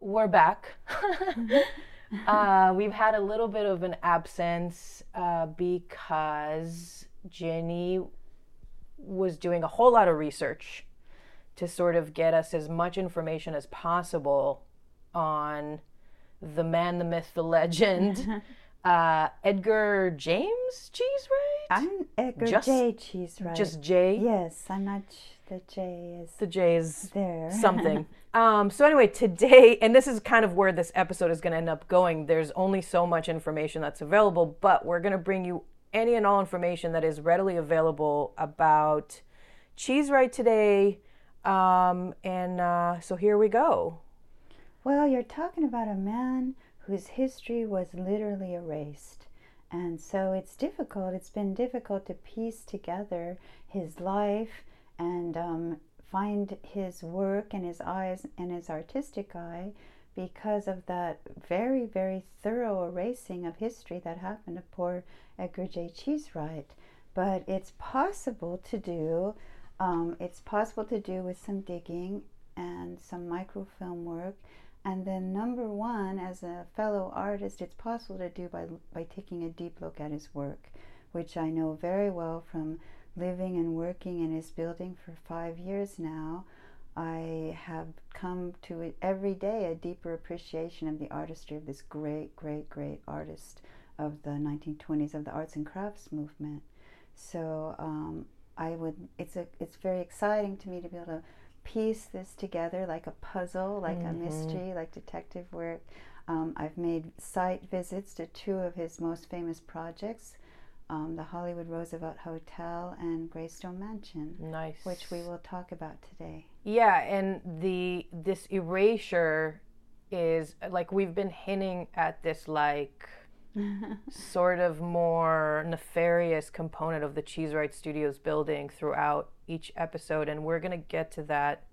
We're back. uh, we've had a little bit of an absence uh, because Jenny was doing a whole lot of research to sort of get us as much information as possible on the man, the myth, the legend, uh, Edgar James Cheese, right? I'm Edgar Just- J. Cheese, right? Just J. yes, I'm not. The J is The J is there. something. um, so anyway, today, and this is kind of where this episode is going to end up going. There's only so much information that's available, but we're going to bring you any and all information that is readily available about Cheesewright today. Um, and uh, so here we go. Well, you're talking about a man whose history was literally erased. And so it's difficult, it's been difficult to piece together his life and um, find his work and his eyes and his artistic eye because of that very, very thorough erasing of history that happened to poor Edgar J. Cheesewright. But it's possible to do. Um, it's possible to do with some digging and some microfilm work and then number one, as a fellow artist, it's possible to do by by taking a deep look at his work, which I know very well from living and working in his building for five years now. I have come to it every day a deeper appreciation of the artistry of this great, great, great artist of the 1920s of the arts and crafts movement. So um, I would. It's a. It's very exciting to me to be able to piece this together like a puzzle, like a mystery, like detective work. Um, I've made site visits to two of his most famous projects, um, the Hollywood Roosevelt Hotel and Greystone Mansion, Nice. which we will talk about today. Yeah, and the this erasure is like we've been hinting at this like sort of more nefarious component of the Cheesewright Studios building throughout each episode, and we're gonna get to that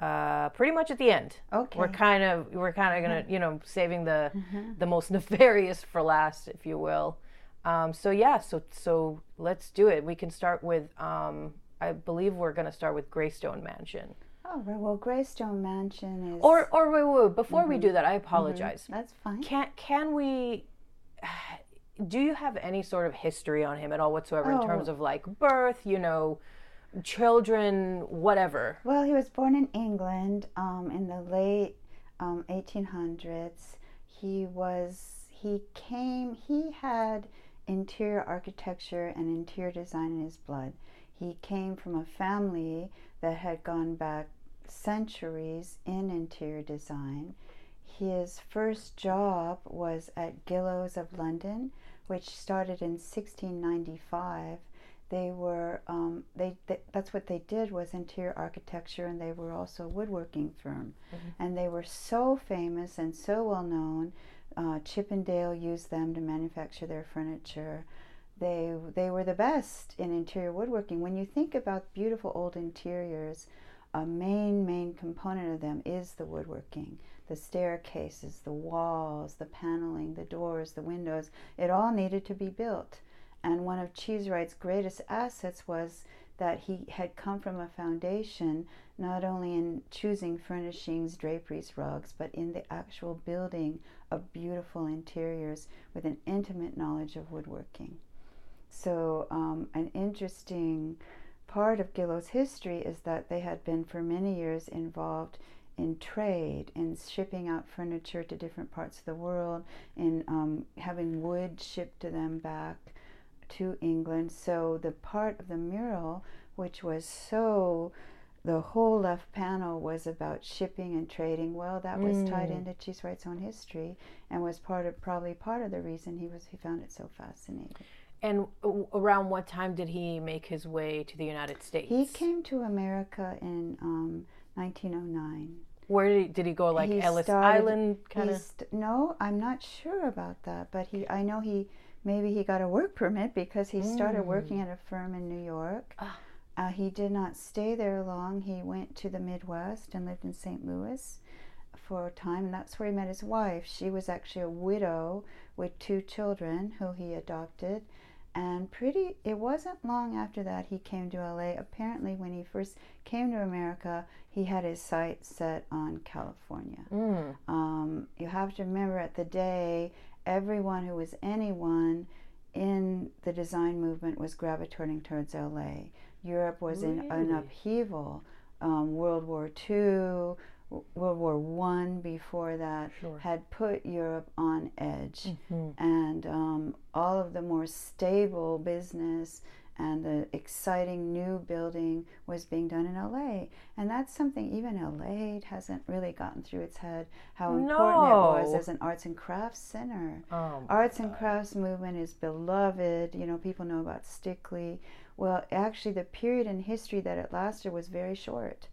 uh, pretty much at the end. Okay. We're kind of we're kind of gonna you know saving the the most nefarious for last, if you will. Um, so yeah, so so let's do it. We can start with um, I believe we're gonna start with Greystone Mansion. Oh, right, well, Greystone Mansion is. Or or wait wait, wait before we do that, I apologize. That's fine. Can can we? Do you have any sort of history on him at all whatsoever in terms Oh. of like birth, you know, children, whatever? Well, he was born in England um, in the late um, 1800s. He was he came he had interior architecture and interior design in his blood. He came from a family that had gone back centuries in interior design. His first job was at Gillows of London, which started in 1695 they were um, they, th- that's what they did was interior architecture and they were also a woodworking firm and they were so famous and so well known uh, chippendale used them to manufacture their furniture. They they were the best in interior woodworking. When you think about beautiful old interiors a main main component of them is the woodworking. The staircases the walls the paneling the doors the windows it all needed to be built. And one of Cheesewright's greatest assets was that he had come from a foundation not only in choosing furnishings, draperies, rugs, but in the actual building of beautiful interiors with an intimate knowledge of woodworking. So, um, an interesting part of Gillow's history is that they had been for many years involved in trade, in shipping out furniture to different parts of the world, in um, having wood shipped to them back to England. So the part of the mural, which was so, the whole left panel was about shipping and trading. Well, that was tied into Cheesewright's own history, and was part of probably part of the reason he was he found it so fascinating. And around what time did he make his way to the United States? He came to America in um, 1909. Where did he, did he go? Like He Ellis started- Island, kind of. st- no, I'm not sure about that, but he I know he maybe he got a work permit because he started working at a firm in New York. Ah. Uh, he did not stay there long. He went to the Midwest and lived in St. Louis for a time, and that's where he met his wife. She was actually a widow with two children who he adopted, And pretty, it wasn't long after that he came to LA. Apparently, when he first came to America, he had his sights set on California. Mm. Um, you have to remember at the day, everyone who was anyone in the design movement was gravitating towards LA. Europe was in an upheaval. Um, World War II, World War One before that Sure. had put Europe on edge, Mhm. and um, all of the more stable business and the exciting new building was being done in LA. And that's something even LA hasn't really gotten through its head how important it was as an arts and crafts center. Oh, Arts and crafts movement is beloved. You know, people know about Stickley. Well, actually, the period in history that it lasted was very short.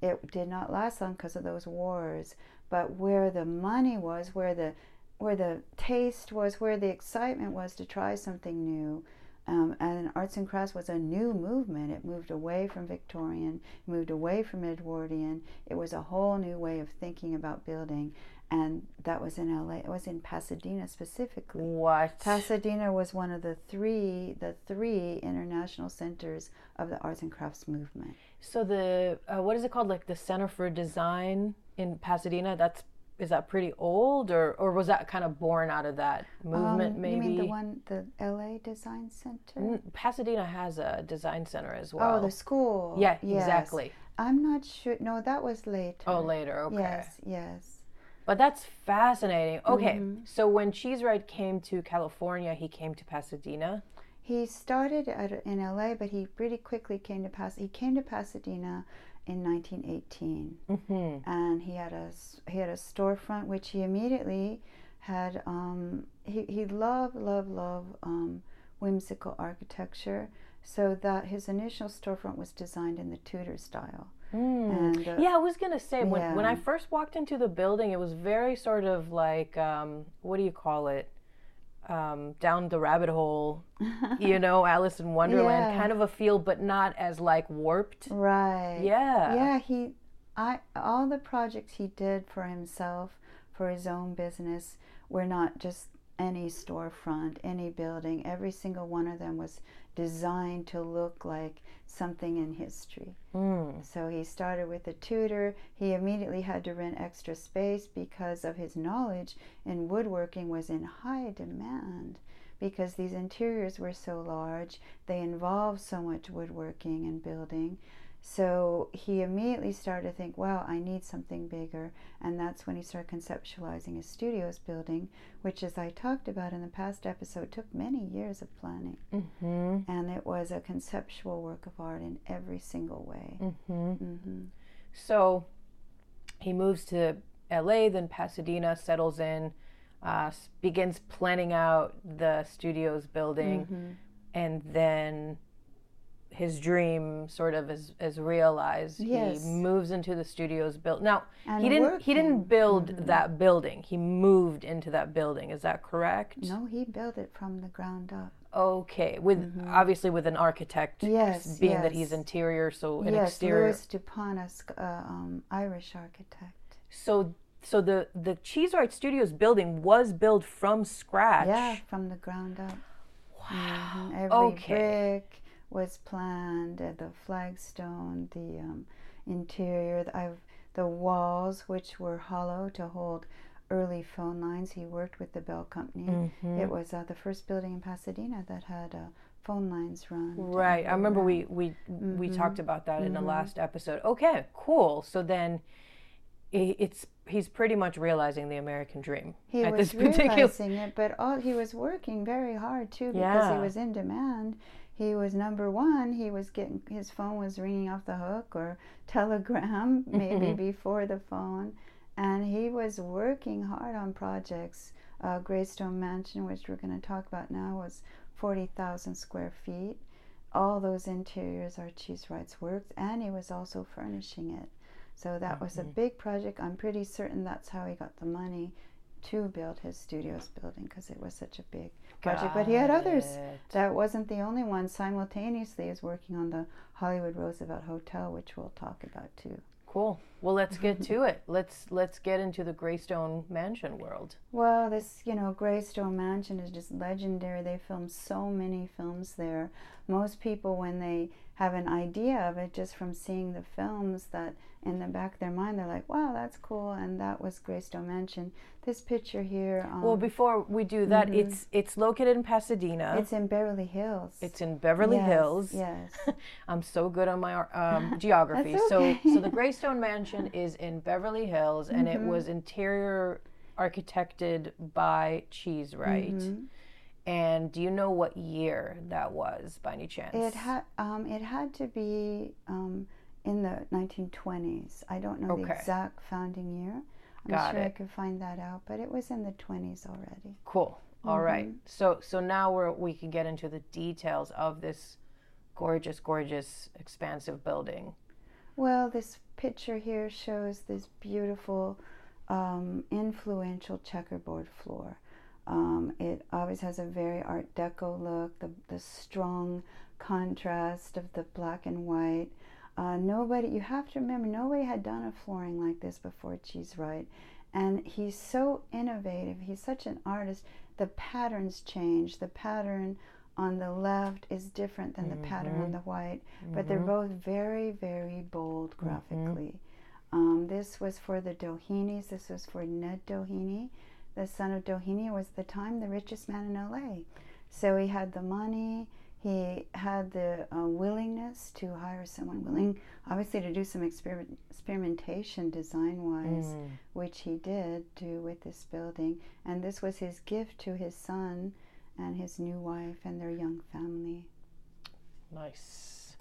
It did not last long because of those wars. But where the money was, where the where the taste was, where the excitement was to try something new, um, and arts and crafts was a new movement. It moved away from Victorian, moved away from Edwardian. It was a whole new way of thinking about building, and that was in LA. It was in Pasadena specifically. What? Pasadena was one of the three, the three international centers of the arts and crafts movement. So the uh, what is it called? Like the Center for Design in Pasadena. That's is that pretty old, or or was that kind of born out of that movement? Um, maybe. You mean the one, the LA Design Center? Mm, Pasadena has a design center as well. Oh, the school. yeah, Yes. exactly. I'm not sure. No, that was later. Oh, later. Okay. Yes, yes. But that's fascinating. Okay, Mhm. so when Cheesewright came to California, he came to Pasadena. He started at, in LA, but he pretty quickly came to Pas. He came to Pasadena in 1918. Mm-hmm. and he had a he had a storefront which he immediately had um, he, he loved love love um, whimsical architecture so that his initial storefront was designed in the Tudor style and uh, yeah, I was gonna say when when I first walked into the building, it was very sort of like um, what do you call it? Um, down the rabbit hole, you know, Alice in Wonderland Yeah. kind of a feel, but not as like warped. right Yeah. yeah he I all the projects he did for himself for his own business were not just any storefront any building every single one of them was designed to look like something in history Mm. So he started with a Tudor. He immediately had to rent extra space because of his knowledge in woodworking was in high demand because these interiors were so large. They involved so much woodworking and building. So he immediately started to think, wow, I need something bigger. And that's when he started conceptualizing his studios building, which, as I talked about in the past episode, took many years of planning. Mm-hmm. And it was a conceptual work of art in every single way. Mm-hmm. hmm So he moves to LA, then Pasadena, settles in, uh, begins planning out the studios building, Mm-hmm. and then his dream sort of is, is realized. Yes. He moves into the studios built. Now And he didn't he didn't build Mhm. that building. He moved into that building. Is that correct? No, he built it from the ground up. Okay, with obviously with an architect. Mm-hmm. Yes, Being that he's interior, so an yes, exterior. Louis Dupont, a uh, um, Irish architect. So so the the Cheesewright Studios building was built from scratch. Yeah, from the ground up. Wow. Mhm, Every Okay. brick was planned. Uh, the flagstone, the um, interior, the, I've, the walls, which were hollow to hold early phone lines. He worked with the Bell Company. Mhm. It was uh, the first building in Pasadena that had uh, phone lines run. Right. I remember we we we Mhm. talked about that in the Mhm. last episode. Okay, cool. So then it's he's pretty much realizing the American dream He at was this particular realizing it, but all he was working very hard too because Yeah. he was in demand. He was number one. He was getting his phone was ringing off the hook or telegram maybe Mhm. before the phone, and he was working hard on projects. Uh, Greystone Mansion, which we're going to talk about now, was forty thousand square feet. All those interiors are Cheesewright's works, and he was also furnishing it. So that was a Mhm. big project. I'm pretty certain that's how he got the money to build his studios building because it was such a big project. But he had others. it. That wasn't the only one. Simultaneously, is working on the Hollywood Roosevelt Hotel, which we'll talk about too. Cool. Well, let's get to it. Let's let's get into the Greystone Mansion world. Well, this, you know, Greystone Mansion is just legendary. They filmed so many films there. Most people, when they have an idea of it just from seeing the films, that in the back of their mind, they're like, wow, that's cool. And that was Greystone Mansion. This picture here. Um, Well, before we do that, it's it's located in Pasadena. it's in Beverly Hills. It's in Beverly Yes, Hills. Yes. I'm so good on my um, geography. That's So, okay. so the Greystone Mansion is in Beverly Hills, and Mm-hmm. it was interior architected by Cheesewright. Mm-hmm. And do you know what year that was, by any chance? It had um, it had to be um, in the 1920s. I don't know the exact founding year. I'm Got sure I could find that out, but it was in the 20s already. Cool. All right. Mm-hmm. So so now we're we can get into the details of this gorgeous, gorgeous, expansive building. Well, this picture here shows this beautiful, um, influential checkerboard floor. Um, it always has a very Art Deco look, the, the strong contrast of the black and white. Uh, nobody, you have to remember, nobody had done a flooring like this before Cheesewright. And he's so innovative. He's such an artist. The patterns change. The pattern on the left is different than the pattern on the white, but they're both very, very bold graphically. Um, this was for the Dohenys. This was for Ned Doheny. The son of Doheny was at the time the richest man in LA. So he had the money. He had the uh, willingness to hire someone willing, obviously, to do some experiment, experimentation design wise, which he did do with this building. And this was his gift to his son and his new wife and their young family. Nice.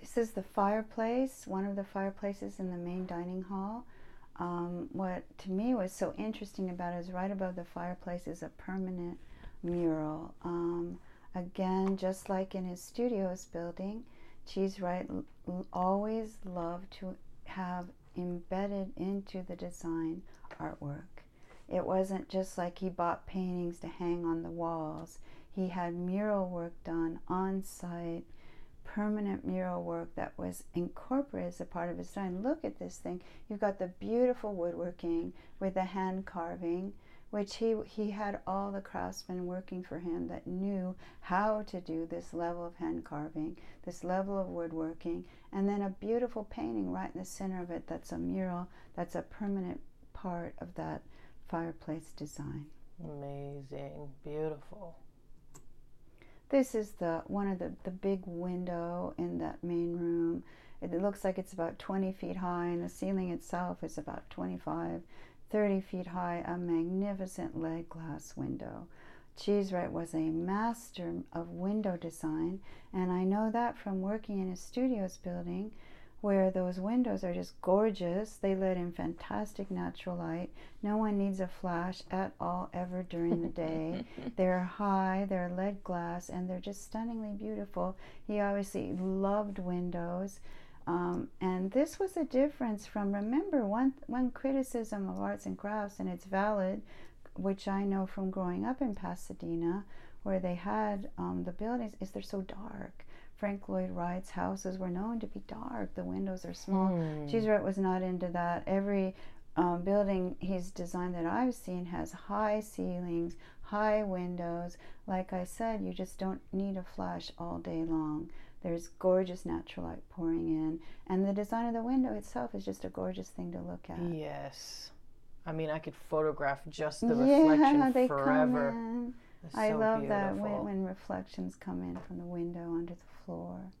This is the fireplace, one of the fireplaces in the main dining hall. Um, what to me was so interesting about it is right above the fireplace is a permanent mural. Um, again, just like in his studios building, Cheesewright l- l- always loved to have embedded into the design artwork. It wasn't just like he bought paintings to hang on the walls. He had mural work done on site, permanent mural work that was incorporated as a part of his design. Look at this thing. You've got the beautiful woodworking with the hand carving, which he he had all the craftsmen working for him that knew how to do this level of hand carving, this level of woodworking, and then a beautiful painting right in the center of it that's a mural that's a permanent part of that fireplace design. Amazing. Beautiful. This is the one of the, the big window in that main room. It looks like it's about 20 feet high, and the ceiling itself is about 25, 30 feet high. A magnificent lead glass window. Cheesewright was a master of window design, and I know that from working in his studios building where those windows are just gorgeous. They let in fantastic natural light. No one needs a flash at all ever during the day. they're high, they're lead glass, and they're just stunningly beautiful. He obviously loved windows. Um, and this was a difference from remember one one criticism of arts and crafts and it's valid which i know from growing up in pasadena where they had um, the buildings is they're so dark frank lloyd wright's houses were known to be dark. The windows are small. Cheesewright was not into that. Every um, building he's designed that i've seen has high ceilings high windows. Like i said you just don't need a flash all day long. There's gorgeous natural light pouring in, and the design of the window itself is just a gorgeous thing to look at. Yes. I mean, I could photograph just the yeah, reflection they forever. Come in. It's I so love that when, when reflections come in from the window onto the floor.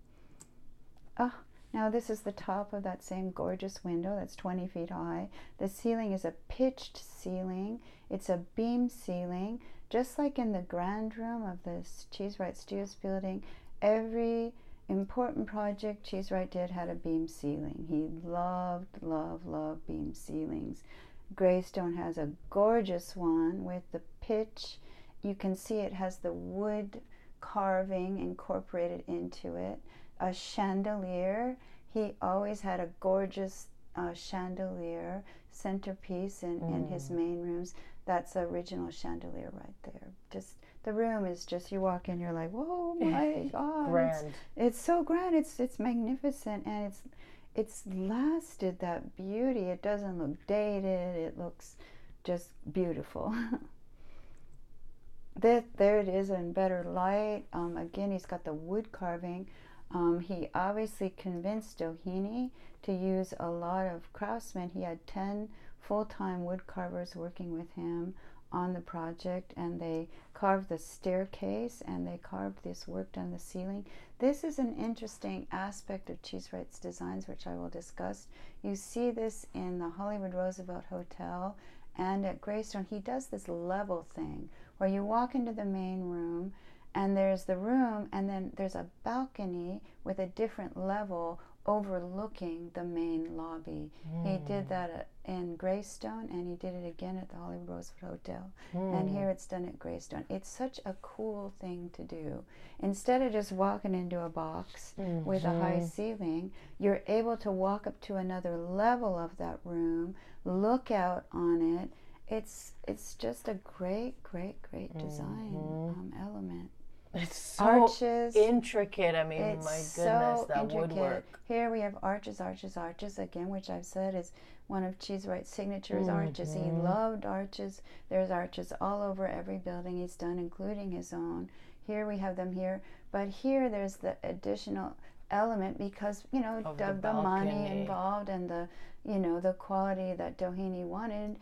Oh, now this is the top of that same gorgeous window that's 20 feet high. The ceiling is a pitched ceiling. It's a beam ceiling, just like in the grand room of this Cheesewright Studios building. Every important project Cheesewright did had a beam ceiling. He loved, loved, loved beam ceilings. Greystone has a gorgeous one with the pitch. You can see it has the wood carving incorporated into it. A chandelier. He always had a gorgeous uh, chandelier centerpiece in, in his main rooms. That's the original chandelier right there. Just the room is just you walk in, you're like, whoa, my God! It's- Grand. it's so grand. It's it's magnificent, and it's it's lasted that beauty. It doesn't look dated. It looks just beautiful. that there it is in better light. Um, again, he's got the wood carving. Um, he obviously convinced Doheny to use a lot of craftsmen. He had 10 full time wood carvers working with him on the project, and they carved the staircase and they carved this work on the ceiling. This is an interesting aspect of Cheesewright's designs, which I will discuss. You see this in the Hollywood Roosevelt Hotel and at Greystone. He does this level thing where you walk into the main room and there's the room and then there's a balcony with a different level overlooking the main lobby. Mm. He did that in Greystone and he did it again at the Hollywood Roosevelt Hotel. Mm. And here it's done at Greystone. It's such a cool thing to do. Instead of just walking into a box mm-hmm. with a high mm-hmm. ceiling, you're able to walk up to another level of that room, look out on it. It's it's just a great, great, great design mm-hmm. um, element. It's so arches. intricate. I mean, my goodness, so that intricate. woodwork. Here we have arches, arches, arches again, which I've said is one of Cheesewright's signatures. Mm-hmm. Arches. He loved arches. There's arches all over every building he's done, including his own. Here we have them here, but here there's the additional element because you know of, of the, the money involved and the you know the quality that Doheny wanted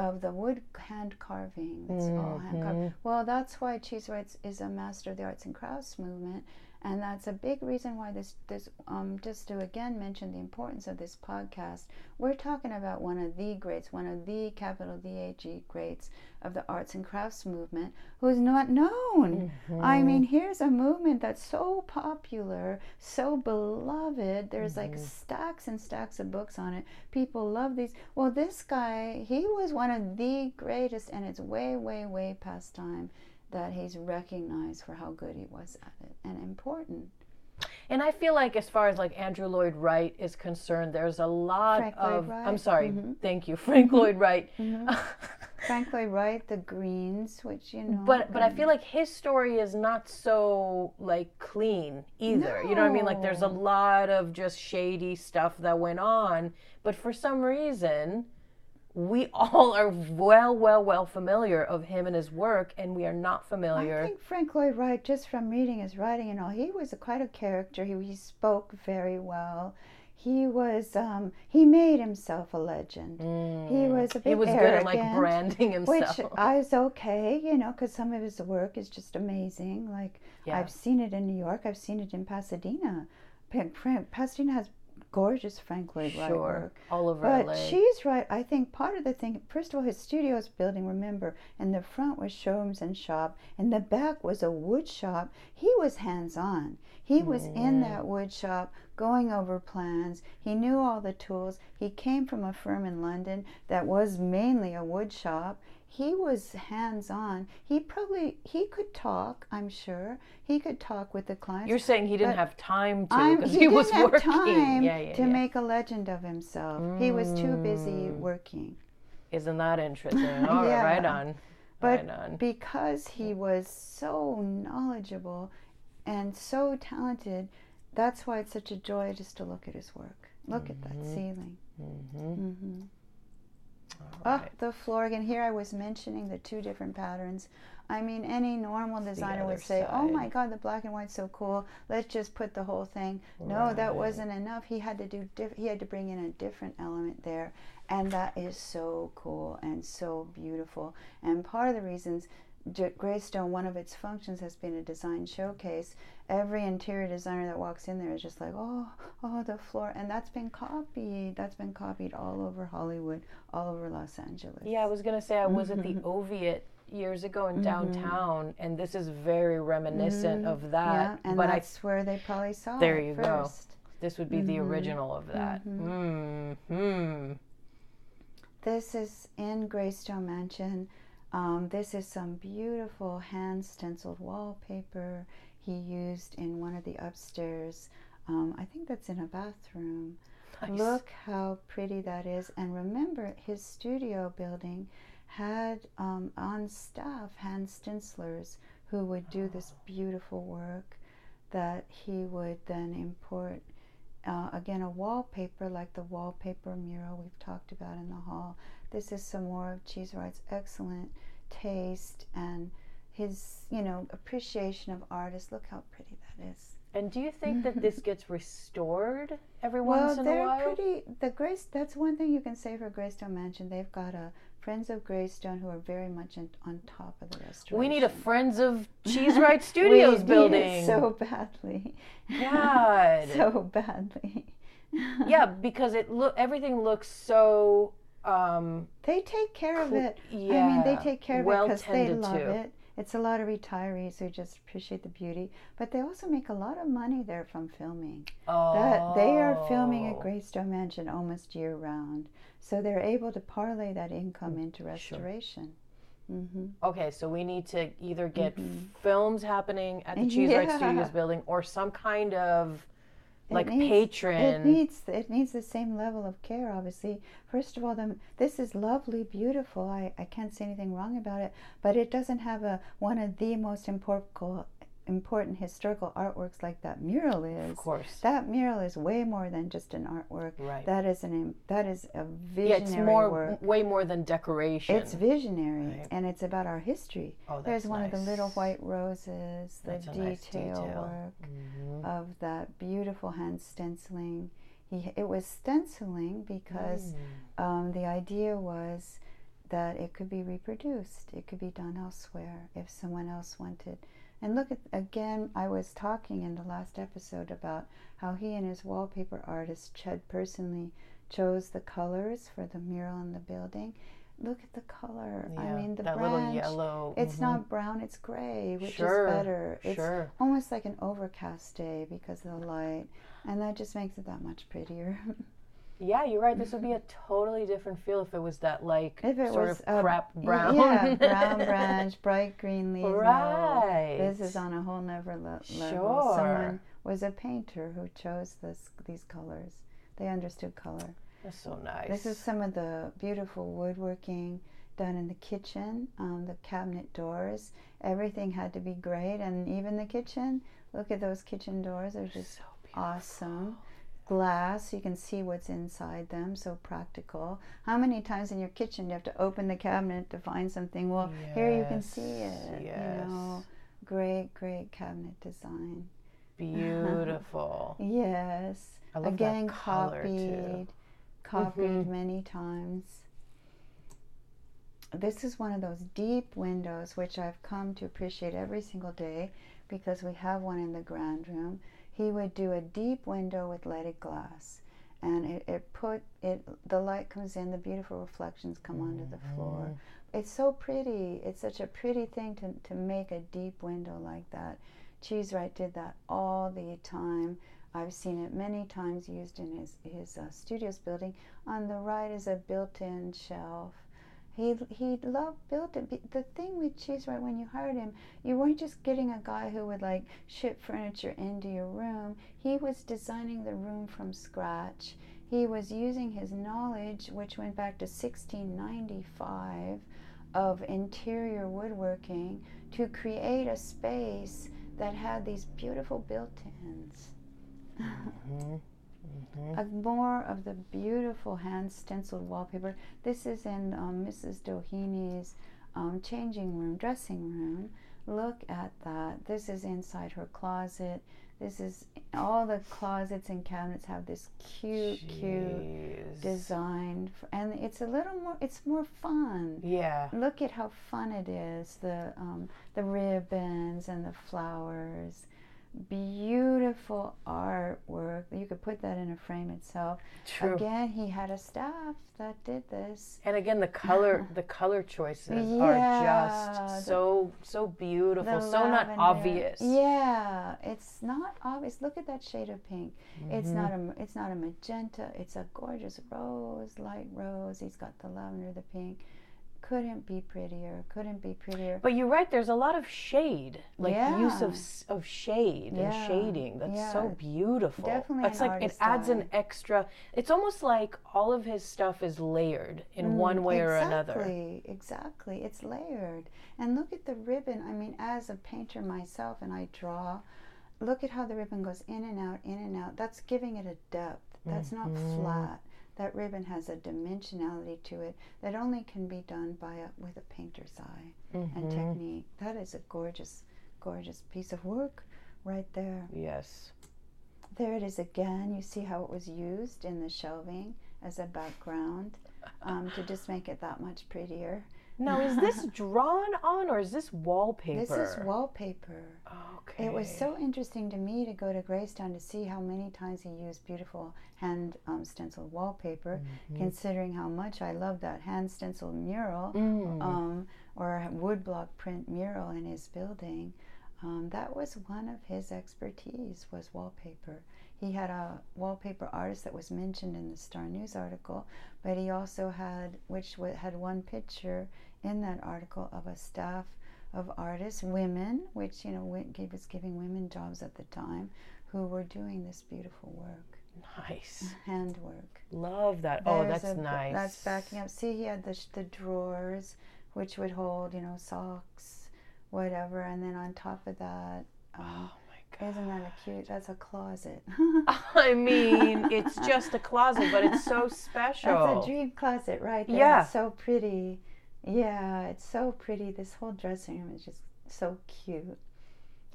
of the wood hand carving. It's mm-hmm. all hand carved. Mm-hmm. Well, that's why Cheesewright is a master of the arts and crafts movement and that's a big reason why this this um, just to again mention the importance of this podcast we're talking about one of the greats one of the capital D-A-G greats of the arts and crafts movement who's not known. Mm-hmm. i mean here's a movement that's so popular so beloved. There's mm-hmm. like stacks and stacks of books on it. People love these. Well this guy he was one of the greatest and it's way way way past time that he's recognized for how good he was at it and important. And I feel like, as far as like Andrew Lloyd Wright is concerned, there's a lot Frank of. I'm sorry, mm-hmm. thank you, Frank Lloyd Wright. Mm-hmm. Frank Lloyd Wright, the Greenes, which you know. But but I feel like his story is not so like clean either. No. You know what I mean? Like there's a lot of just shady stuff that went on, but for some reason we all are well, well, well familiar of him and his work, and we are not familiar. I think Frank Lloyd Wright, just from reading his writing and all, he was a, quite a character. He, he spoke very well. He was um, he made himself a legend. Mm. He was a bit He was arrogant, good at like branding himself, which I was okay, you know, because some of his work is just amazing. Like yeah. I've seen it in New York, I've seen it in Pasadena. Pasadena has gorgeous Frank Lloyd Wright sure. work. All over but LA. she's right. I think part of the thing, first of all, his studio studio's building, remember, in the front was showrooms and shop, and the back was a wood shop. He was hands on. He was mm. in that wood shop going over plans. He knew all the tools. He came from a firm in London that was mainly a wood shop he was hands on. He probably he could talk. I'm sure he could talk with the clients. You're saying he didn't have time to because he, he was have working. Time yeah, yeah, to yeah. make a legend of himself. Mm. He was too busy mm. working. Isn't that interesting? All yeah. right, right on. But right on. because he was so knowledgeable and so talented, that's why it's such a joy just to look at his work. Look mm-hmm. at that mm-hmm. ceiling. Mm-hmm. Mm-hmm. Oh, the floor again. Here I was mentioning the two different patterns. I mean, any normal designer would say, "Oh my God, the black and white's so cool. Let's just put the whole thing." Right. No, that wasn't enough. He had to do. Diff- he had to bring in a different element there, and that is so cool and so beautiful. And part of the reasons Greystone, one of its functions has been a design showcase. Every interior designer that walks in there is just like, oh, oh, the floor, and that's been copied. That's been copied all over Hollywood, all over Los Angeles. Yeah, I was gonna say I was at the mm-hmm. Oviatt years ago in mm-hmm. downtown, and this is very reminiscent mm-hmm. of that. Yeah, and but that's I, where they probably saw it. there you first. go. This would be mm-hmm. the original of that. Mm-hmm. hmm This is in Greystone Mansion. Um, this is some beautiful hand stenciled wallpaper he used in one of the upstairs. Um, I think that's in a bathroom. Nice. Look how pretty that is. And remember, his studio building had um, on staff hand stencilers who would do this beautiful work that he would then import uh, again, a wallpaper like the wallpaper mural we've talked about in the hall. This is some more of Cheesewright's excellent taste and his, you know, appreciation of artists. Look how pretty that is. And do you think that this gets restored every Well, once in a while? Well, they're pretty. The Grace. That's one thing you can say for Greystone Mansion. They've got a Friends of Greystone who are very much in, on top of the restoration. we need a Friends of Cheese Right Studios We need it building. so badly. God. so badly. yeah, because it look everything looks so um They take care of it. yeah. I mean, they take care of well it because they love to. it. It's a lot of retirees who just appreciate the beauty, but they also make a lot of money there from filming. Oh. That they are filming at Greystone Mansion almost year round, so they're able to parlay that income into restoration. hmm Okay, so we need to either get Mhm. films happening at the Cheesewright Yeah. Studios building or some kind of like needs- patron. It needs it needs the same level of care. Obviously, first of all, the, this is lovely, beautiful. I, I can't say anything wrong about it, but it doesn't have a one of the most important important historical artworks like that mural is. of course. That mural is way more than just an artwork. Right. That is an that is a visionary yeah, it's more work. way more than decoration. It's visionary, Right. and it's about our history. oh, that's There's one of the little white roses, the a nice detail, detail. work Mhm. of that beautiful hand stenciling. He, it was stenciling because Mm. um, the idea was that it could be reproduced. It could be done elsewhere if someone else wanted. And look at again, I was talking in the last episode about how he and his wallpaper artist Chud personally chose the colors for the mural in the building. Look at the color. Yeah, I mean, the that branch. little yellow. It's mhm. not brown, it's gray, which Sure, is better. It's Sure. almost like an overcast day because of the light, and that just makes it that much prettier. Yeah, you're right. This would be a totally different feel if it was that like If it sort was, of crap brown. yeah, brown branch, bright green leaves. no. Right. This is on a whole nother le- level. Sure. Someone was a painter who chose this these colors. They understood color. That's so nice. This is some of the beautiful woodworking done in the kitchen, um, the cabinet doors. Everything had to be great, and even the kitchen. Look at those kitchen doors; they're just so beautiful. awesome. Glass, you can see what's inside them, so practical. How many times in your kitchen do you have to open the cabinet to find something? Well, here you can see it. Yes. You know, great, great cabinet design. Beautiful. Yes. I love Again, that color copied, too. copied Mhm. many times. This is one of those deep windows which I've come to appreciate every single day because we have one in the grand room. He would do a deep window with leaded glass, and it, it put it. The light comes in, the beautiful reflections come onto the floor. Mhm. It's so pretty. It's such a pretty thing to, to make a deep window like that. Cheesewright did that all the time. I've seen it many times used in his, his uh, studios building. On the right is a built in shelf. He, he loved built it. The thing with Cheesewright when you hired him, you weren't just getting a guy who would like ship furniture into your room. He was designing the room from scratch. He was using his knowledge, which went back to 1695, of interior woodworking to create a space that had these beautiful built-ins. Mhm. Mhm. Of more of the beautiful hand stenciled wallpaper. This is in um, Mrs. Doheny um, changing room, dressing room. Look at that. This is inside her closet. This is all the closets and cabinets have this cute, cute design, f- and it's a little more. It's more fun. Yeah. Look at how fun it is. The um, the ribbons and the flowers. Beautiful artwork. You could put that in a frame itself. True. Again, he had a staff that did this. And again, the color, the color choices Yeah, are just so, so beautiful, so not obvious. Yeah, it's not obvious. Look at that shade of pink. It's Mhm. not a it's not a magenta. It's a gorgeous rose, light rose. He's got the lavender, the pink. Couldn't be prettier. Couldn't be prettier. But you're right. There's a lot of shade, like use of of shade and shading. That's so beautiful. Definitely an like it adds an extra. It's almost like all of his stuff is layered in Mm, one way or another. Exactly, exactly. It's layered. And look at the ribbon. I mean, as a painter myself, and I draw, look at how the ribbon goes in and out, in and out. That's giving it a depth. That's not Mhm. flat. That ribbon has a dimensionality to it that only can be done by a, with a painter's eye and Mhm. technique. That is a gorgeous, gorgeous piece of work right there. Yes. There it is again. You see how it was used in the shelving as a background um, to just make it that much prettier. Now, is this drawn on or is this wallpaper? This is wallpaper. Okay. It was so interesting to me to go to Greystone to see how many times he used beautiful hand um, stenciled wallpaper, Mhm. considering how much I love that hand stenciled mural Mm. um, or woodblock print mural in his building. Um, that was one of his expertise was wallpaper. He had a wallpaper artist that was mentioned in the Star News article, but he also had, which wa- had one picture in that article of a staff of artists, women, which you know gave- was giving women jobs at the time, who were doing this beautiful work, nice. handwork. Love that. Oh, that's a- nice. That's backing up. See, he had the, sh- the drawers, which would hold, you know, socks, whatever, and then on top of that, um, Oh my god. isn't that a cute? That's a closet. I mean, it's just a closet, but it's so special. That's a dream closet right there. Yeah. It's so pretty. Yeah, it's so pretty. This whole dressing room is just so cute.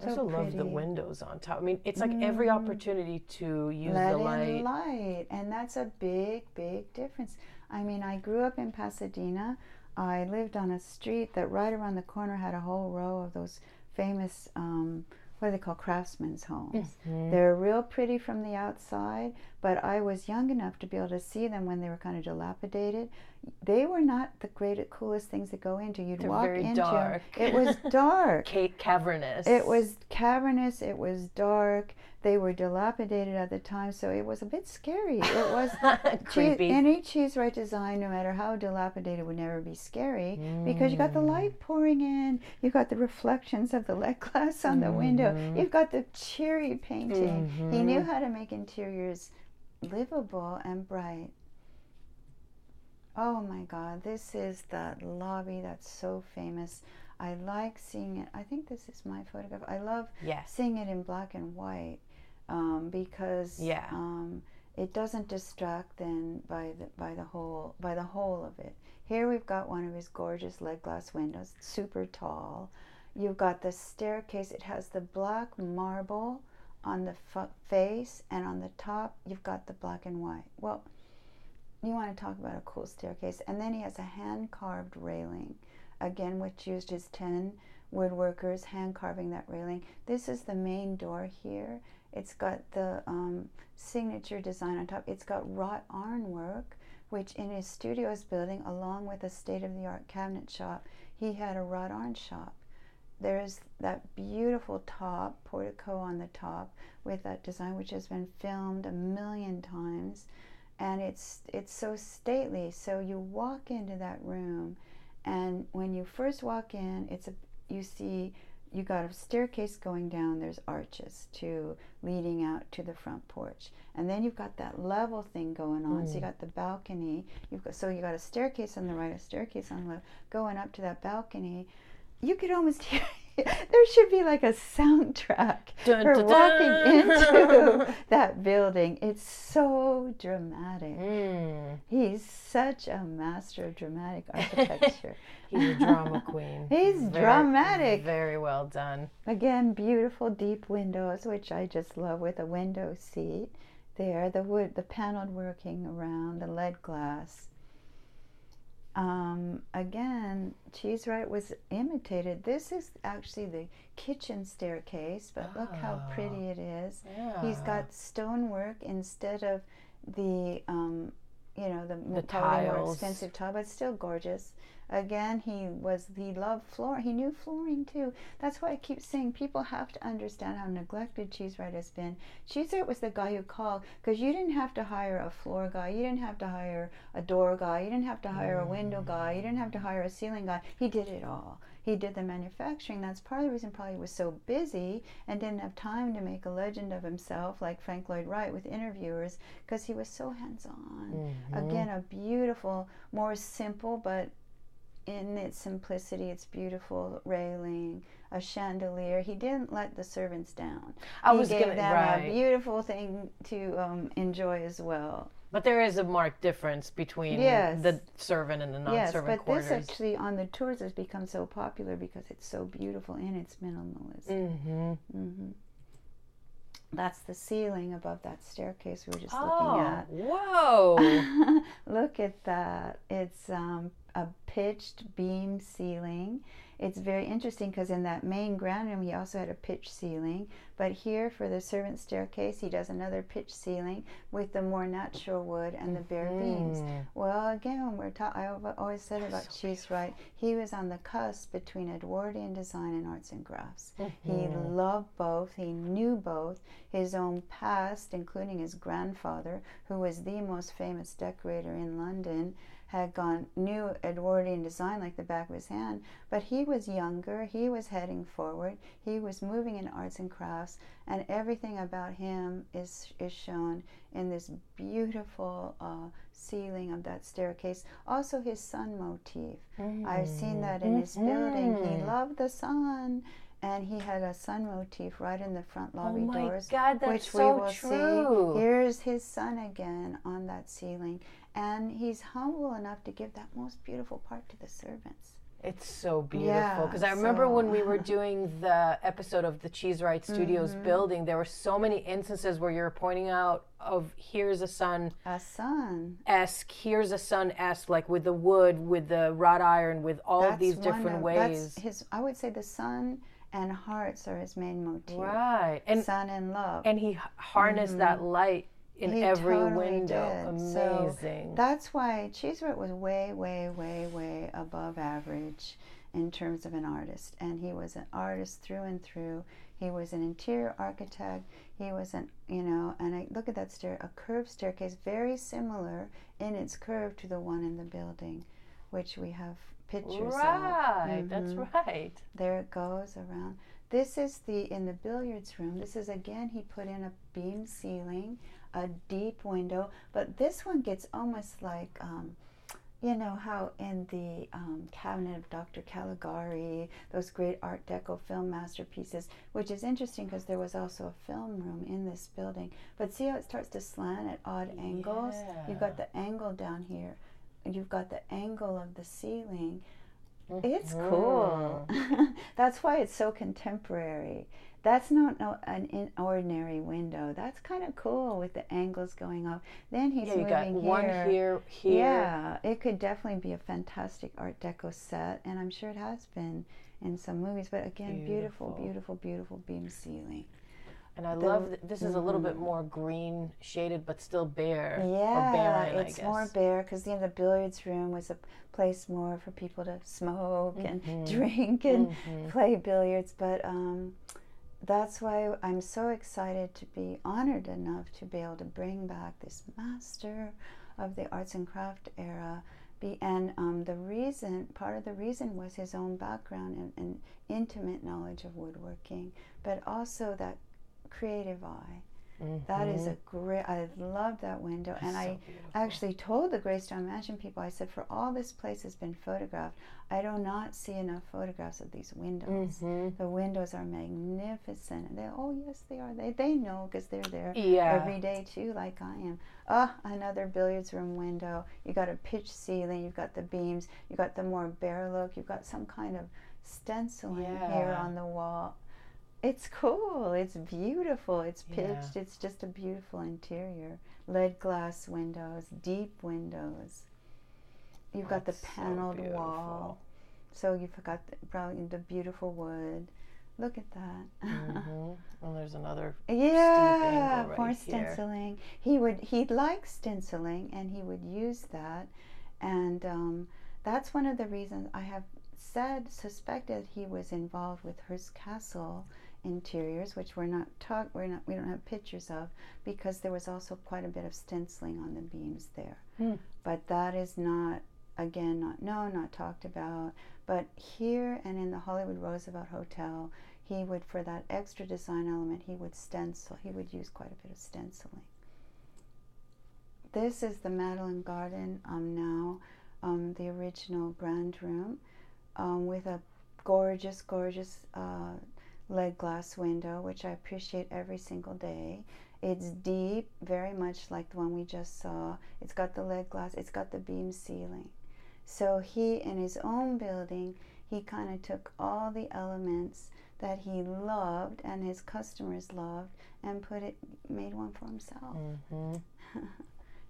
I also so love the windows on top. I mean, it's like every Mm. opportunity to use Let the in light. light, and that's a big, big difference. I mean, I grew up in Pasadena. I lived on a street that right around the corner had a whole row of those famous, um, what are they called, craftsmen's homes. Mhm. They're real pretty from the outside, but I was young enough to be able to see them when they were kind of dilapidated. They were not the greatest, coolest things to go into. You'd They're walk very into dark. It was dark. Ca- cavernous. It was cavernous. It was dark. They were dilapidated at the time, so it was a bit scary. It was cheese, creepy. any Cheesewright design, no matter how dilapidated, would never be scary because you got the Mm. light pouring in. You got the reflections of the lead glass on the window. Mhm. You've got the cheery painting. He knew Mhm. how to make interiors livable and bright. Oh my God, this is that lobby that's so famous. I like seeing it. I think this is my photograph. I love seeing it in black and white um, because Yeah. um, it doesn't distract then by the by the whole by the whole of it. Here we've got one of his gorgeous lead glass windows, super tall. You've got the staircase. It has the black marble on the f- face, and on the top you've got the black and white. Well, you want to talk about a cool staircase, and then he has a hand carved railing, again which used his ten woodworkers hand carving that railing. This is the main door here. It's got the um, signature design on top. It's got wrought ironwork, which in his studio's building, along with a state of the art cabinet shop, he had a wrought iron shop. There's that beautiful top, portico on the top, with that design, which has been filmed a million times. And it's it's so stately. So you walk into that room, and when you first walk in, it's a you see you got a staircase going down. There's arches to leading out to the front porch. And then you've got that level thing going on. So you Mm. got the balcony. You've got so you got a staircase on the right a staircase on the left going up to that balcony. You could almost hear there should be like a soundtrack Dun, for dun, walking dun. into that building it's so dramatic Mm. he's such a master of dramatic architecture He's a drama queen. He's Very- dramatic. Very well done. Again, beautiful deep windows, which I just love with a window seat. There, the wood, the paneled working around, the lead glass. Um, again, Cheesewright was imitated. This is actually the kitchen staircase, but look how Ah. pretty it is. Yeah. He's got stonework instead of the, um, you know, the, The probably more expensive tile, but still gorgeous. Again, he was he loved floor. He knew flooring too. That's why I keep saying people have to understand how neglected Cheesewright has been. Cheesewright was the guy who called because you didn't have to hire a floor guy, you didn't have to hire a door guy, you didn't have to hire a window guy, you didn't have to hire a ceiling guy. He did it all. He did the manufacturing. That's part of the reason probably he was so busy and didn't have time to make a legend of himself like Frank Lloyd Wright with interviewers because he was so hands on. Mhm. Again, a beautiful, more simple but in its simplicity, its beautiful railing, a chandelier. He didn't let the servants down. I he was gave gonna- them right. a beautiful thing to um, enjoy as well. But there is a marked difference between Yes. the servant and the yes, non-servant but quarters. this actually on the tours has become so popular because it's so beautiful and its minimalism. mm-hmm. hmm That's the ceiling above that staircase we were just Oh, looking at. whoa! Look at that. It's um, a pitched beam ceiling. It's very interesting because in that main ground room, he also had a pitch ceiling. But here, for the servant staircase, he does another pitch ceiling with the more natural wood and the bare beams. Mm. Well, again, when we're talking, I've always said about Cheesewright, he was on the cusp between Edwardian design and arts and crafts. He Mhm. loved both. He knew both. His own past, including his grandfather, who was the most famous decorator in London, had gone knew Edwardian design like the back of his hand. But he was younger. He was heading forward. He was moving in arts and crafts, and everything about him is is shown in this beautiful uh, ceiling of that staircase. Also, his sun motif. I've seen that in his building. He Mhm. loved the sun, and he had a sun motif right in the front Oh lobby my doors, God, that's which so we will true. see. Here's his sun again on that ceiling, and he's humble enough to give that most beautiful part to the servants. It's so beautiful Yeah, because I remember when we were doing the episode of the Cheesewright Studios Mm-hmm. building, there were so many instances where you're pointing out of here's a sun A sun. esque, here's a sun esque, like with the wood, with the wrought iron, with all of these different of- ways. That's his. I would say the sun and hearts are his main motif. Right, and sun and love. and he harnessed that light in He every totally window. did. So Amazing. That's why Cheesewright was way, way, way, way above average in terms of an artist. And he was an artist through and through. He was an interior architect. He was an, you know, and I look at that stair, a curved staircase, very similar in its curve to the one in the building, which we have pictures of. right, of. that's mm-hmm. right. There it goes around. This is the in the billiards room. This is again he put in a beam ceiling, a deep window, but this one gets almost like um, you know how in the um, cabinet of Dr. Caligari, those great Art Deco film masterpieces, which is interesting because there was also a film room in this building. But see how it starts to slant at odd angles? You've got the angle down here. and You've got the angle of the ceiling. It's cool. That's why it's so contemporary. That's not no, an in ordinary window. That's kind of cool with the angles going up. Then he's Yeah, you moving got here. one here, here. Yeah, it could definitely be a fantastic Art Deco set, and I'm sure it has been in some movies. But again, beautiful, Beautiful. beautiful, beautiful beam ceiling. And I The- love that this is a little bit mhm. more green shaded, but still bare. or Yeah, barren, it's I guess. more bare because you know, the billiards room was a place more for people to smoke and Mhm. drink and Mhm. play billiards. But um, that's why I'm so excited to be honored enough to be able to bring back this master of the arts and craft era. Be, and um, the reason, part of the reason was his own background and, and intimate knowledge of woodworking, but also that creative eye. That is a great. I love that window, and So I beautiful. actually told the Greystone Mansion people. I said, for all this place has been photographed, I do not see enough photographs of these windows. Mhm. The windows are magnificent. And they, oh yes, they are. They they know because they're there Yeah. every day too, like I am. Ah, another billiards room window. You got a pitch ceiling. You've got the beams. You've got the more bare look. You've got some kind of stenciling here on the wall. It's cool. It's beautiful. It's Yeah. pitched. It's just a beautiful interior. Lead glass windows, deep windows. You've got the That's so paneled beautiful. wall. So you've got the, probably the beautiful wood. Look at that. Mhm. And there's another. Yeah, more right here. stenciling. He would he liked stenciling, and he would use that, and um, that's one of the reasons I have said suspected he was involved with Hearst Castle interiors, which we're not talk we're not we don't have pictures of because there was also quite a bit of stenciling on the beams there, Hmm. but that is not again not known, not talked about. But here and in the Hollywood Roosevelt Hotel, he would for that extra design element he would stencil he would use quite a bit of stenciling this is the Madeline Garden um, now um, the original grand room um, with a gorgeous, gorgeous uh, lead glass window, which I appreciate every single day. It's deep, very much like the one we just saw. It's got the lead glass, it's got the beam ceiling. So he, in his own building, he kind of took all the elements that he loved and his customers loved and put it, made one for himself. hmm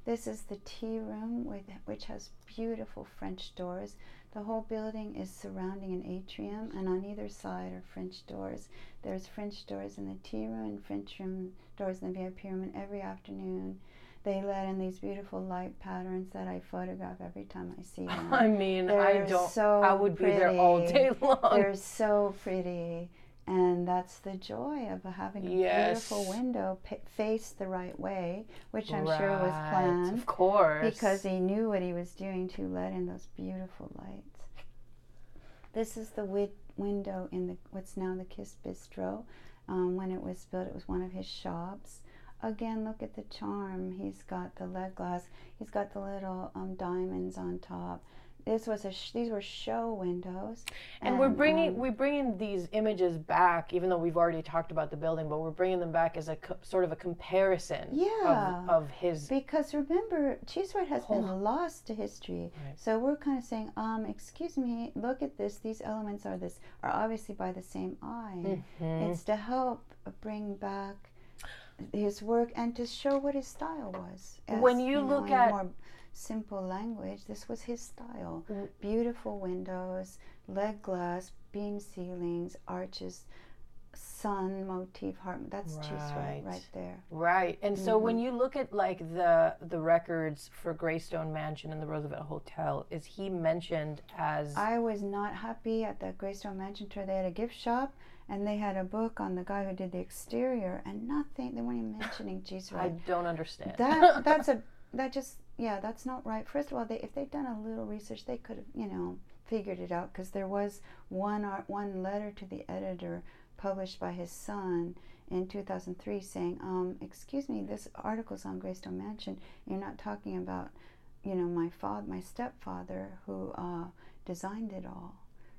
This is the tea room, with, which has beautiful French doors. The whole building is surrounding an atrium, and on either side are French doors. There's French doors in the tea room and French room doors in the VIP room, and every afternoon they let in these beautiful light patterns that I photograph every time I see them. I mean, I They're don't. so I would be there all day long. They're so pretty. And that's the joy of having a beautiful window p- faced the right way, which I'm sure was planned Of course. because he knew what he was doing to let in those beautiful lights. This is the wi- window in the what's now the Kiss Bistro. Um, when it was built, it was one of his shops. Again, look at the charm. He's got the lead glass. He's got the little um, diamonds on top. This was a sh- these were show windows. and we're bringing um, we're bringing these images back, even though we've already talked about the building, but we're bringing them back as a co- sort of a comparison Yeah. of, of his. Because remember, Cheesewright has been lost to history. Right. So we're kind of saying, um, excuse me, look at this. These elements are this are obviously by the same eye. mm-hmm. It's to help bring back his work and to show what his style was. When As, you know, look at- more simple language, this was his style. Mm. Beautiful windows, lead glass, beam ceilings, arches, sun motif. Heart. That's Right. right there. Right. And so Mm-hmm. when you look at like the the records for Greystone Mansion and the Roosevelt Hotel, is he mentioned as I was not happy at the Greystone Mansion tour. They had a gift shop and they had a book on the guy who did the exterior and nothing. They weren't even mentioning cheese I don't understand. That that's a that just yeah that's not right. First of all, they if they'd done a little research, they could have you know figured it out because there was one art, one letter to the editor published by his son in 2003 saying, um, "Excuse me, this article's on Greystone Mansion. You're not talking about, you know, my father, my stepfather, who uh, designed it all."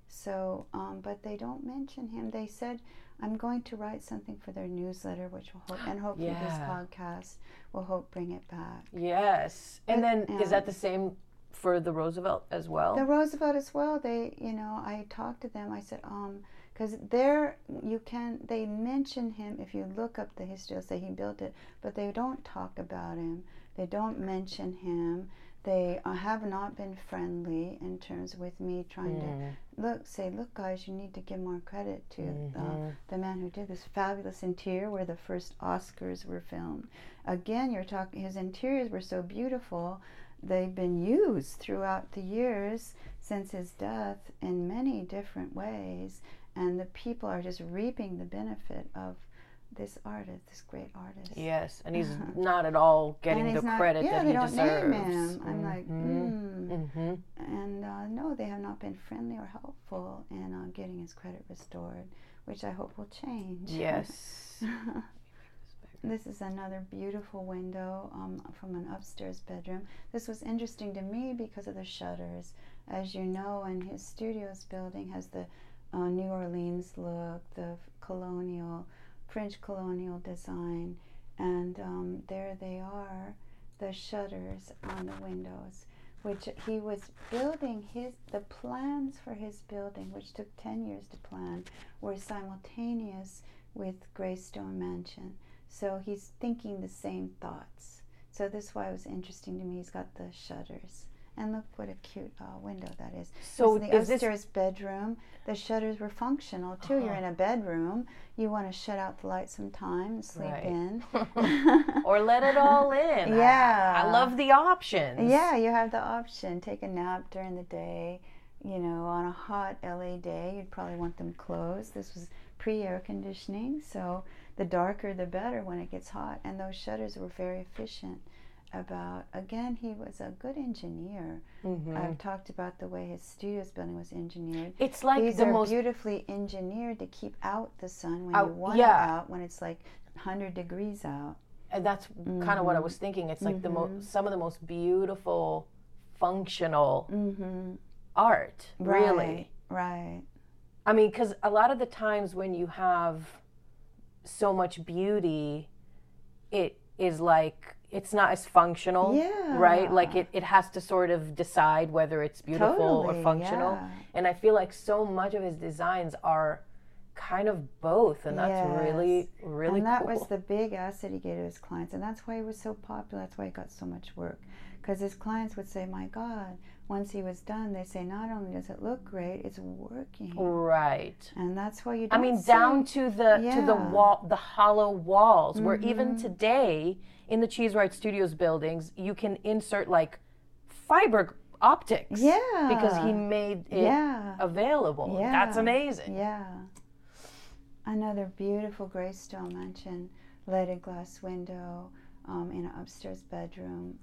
So, um, but they don't mention him. They said, "I'm going to write something for their newsletter, which will hope, and hopefully this podcast will hope bring it back." yes. And But, then yeah. is that the same for the Roosevelt as well? The Roosevelt as well. They, you know, I talked to them. I said, um, because there you can. They mention him if you look up the history. They'll say he built it, but they don't talk about him. They don't mention him. They uh, have not been friendly in terms with me trying to Mm. look. Say, look, guys, you need to give more credit to Mhm. uh, the man who did this fabulous interior, where the first Oscars were filmed. Again, you're talking. His interiors were so beautiful they've been used throughout the years since his death in many different ways and the people are just reaping the benefit of this artist this great artist Yes, and he's not at all getting and the not, credit yeah, that they he don't deserves. him i'm like mm. Mhm. and uh, no they have not been friendly or helpful in uh, getting his credit restored which i hope will change Yes. This is another beautiful window um, from an upstairs bedroom. This was interesting to me because of the shutters. As you know, in his studios building has the uh, New Orleans look, the colonial, French colonial design, and um, there they are, the shutters on the windows. Which he was building his the plans for his building, which took ten years to plan, were simultaneous with Greystone Mansion. So he's thinking the same thoughts. So this is why it was interesting to me. He's got the shutters. And look what a cute uh, window that is. So the is upstairs bedroom. The shutters were functional too. You're Uh-huh. in a bedroom. You want to shut out the light sometime, sleep Right. in. or let it all in? I- Yeah. I, love the options. Yeah, you have the option. Take a nap during the day. You know, on a hot LA day, you'd probably want them closed. This was pre air conditioning, so the darker the better when it gets hot. And those shutters were very efficient. About again, he was a good engineer. Mhm. I've talked about the way his studios building was engineered It's like These the are most beautifully engineered to keep out the sun when Out- you want yeah. it out when it's like 100 degrees out. and that's kind of what I was thinking. It's like the Mhm. most some of the most beautiful functional Mm-hmm. art, really. Right. I mean, because a lot of the times when you have so much beauty, it is like it's not as functional, Yeah. right? Like it, it has to sort of decide whether it's beautiful Totally, or functional. yeah. And I feel like so much of his designs are kind of both, and that's Yes. really, really and that cool. was the big asset he gave to his clients, and that's why he was so popular. That's why he got so much work, because his clients would say, "My God!" Once he was done, they say, "Not only does it look great, it's working," right. and that's why you. I mean, down to the to the wall, the hollow walls, where Mm-hmm. even today in the Cheesewright Studios buildings, you can insert like fiber optics. Yeah. Because he made it Yeah. available. That's amazing. Yeah. Another beautiful Greystone mansion, leaded glass window um, in an upstairs bedroom,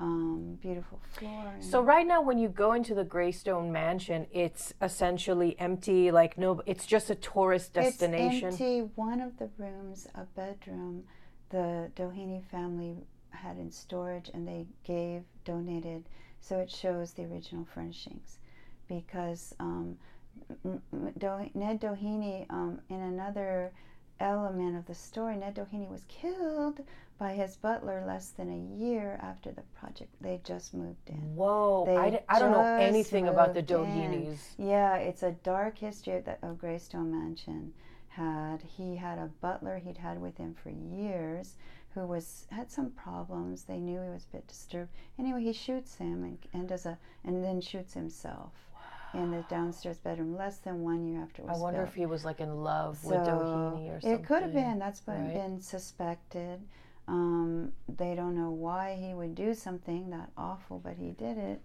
um, beautiful floor. So right now, when you go into the Greystone Mansion, it's essentially empty. Like no, it's just a tourist destination. It's empty. One of the rooms, a bedroom, the Doheny family had in storage, and they gave donated, so it shows the original furnishings, because um, Do- Ned Doheny, um, in another element of the story, Ned Doheny was killed by his butler less than a year after the project. They just moved in. Whoa, They I, d- I don't know anything about the moved in. Dohenys. Yeah, it's a dark history of, the, of Greystone Mansion. Had he had a butler he'd had with him for years, who was had some problems. They knew he was a bit disturbed. Anyway, he shoots him and, and does a and then shoots himself in the downstairs bedroom less than one year after it I wonder built. if he was like in love with So, Doheny or something. It could have been. That's been, right? been suspected. Um, they don't know why he would do something that awful, but he did it,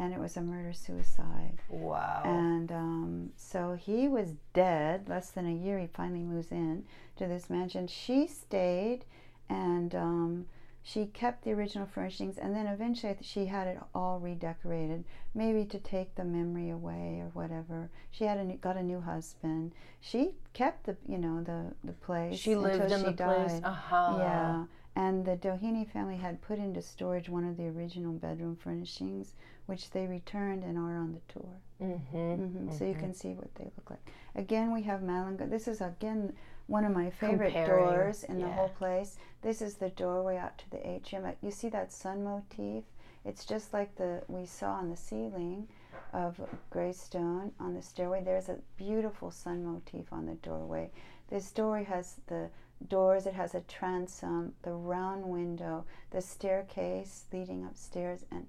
and it was a murder suicide. Wow. And um, so he was dead less than a year. He finally moves in to this mansion. She stayed, and um, she kept the original furnishings. And then eventually, she had it all redecorated, maybe to take the memory away or whatever. She had a new, got a new husband. She kept the you know the the place. she lived until in she the place. died. Uh huh. Yeah. And the Doheny family had put into storage one of the original bedroom furnishings, which they returned and are on the tour. Mm-hmm. hmm So you can see what they look like. Again, we have Malanga. This is again one of my favorite Comparing, doors in the whole place. This is the doorway out to the atrium. Uh, You see that sun motif? It's just like the we saw on the ceiling of Greystone on the stairway. There's a beautiful sun motif on the doorway. This doorway has the doors. It has a transom, the round window, the staircase leading upstairs, and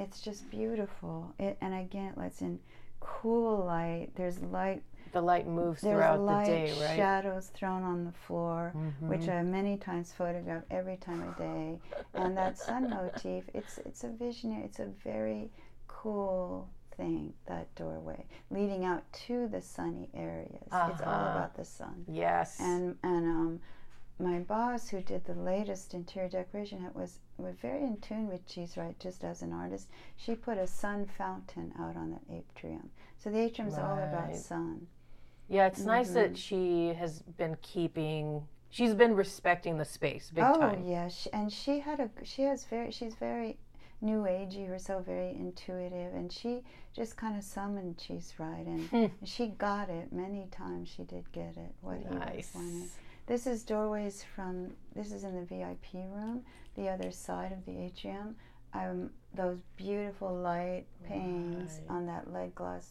it's just beautiful. It, and again, it lets in cool light. There's light. The light moves There's throughout light the day, right? shadows thrown on the floor, Mhm. which I many times photograph every time of day. And that sun motif, it's it's a visionary. It's a very cool thing. That doorway leading out to the sunny areas. It's all Uh-huh. about the sun. Yes. And and um, my boss, who did the latest interior decoration, it was was very in tune with Cheesewright, just as an artist. She put a sun fountain out on the atrium, so the atrium is all about sun. yeah, it's nice Mhm. that she has been keeping. She's been respecting the space big oh time. yeah, she, and she had a she has very she's very new agey herself, very intuitive, and she just kind of summoned Cheesewright, and Hmm. she got it many times. She did get it what he Nice. was wanting. This is doorways from, this is in the VIP room, the other side of the atrium. Um, those beautiful light panes Right. on that lead glass,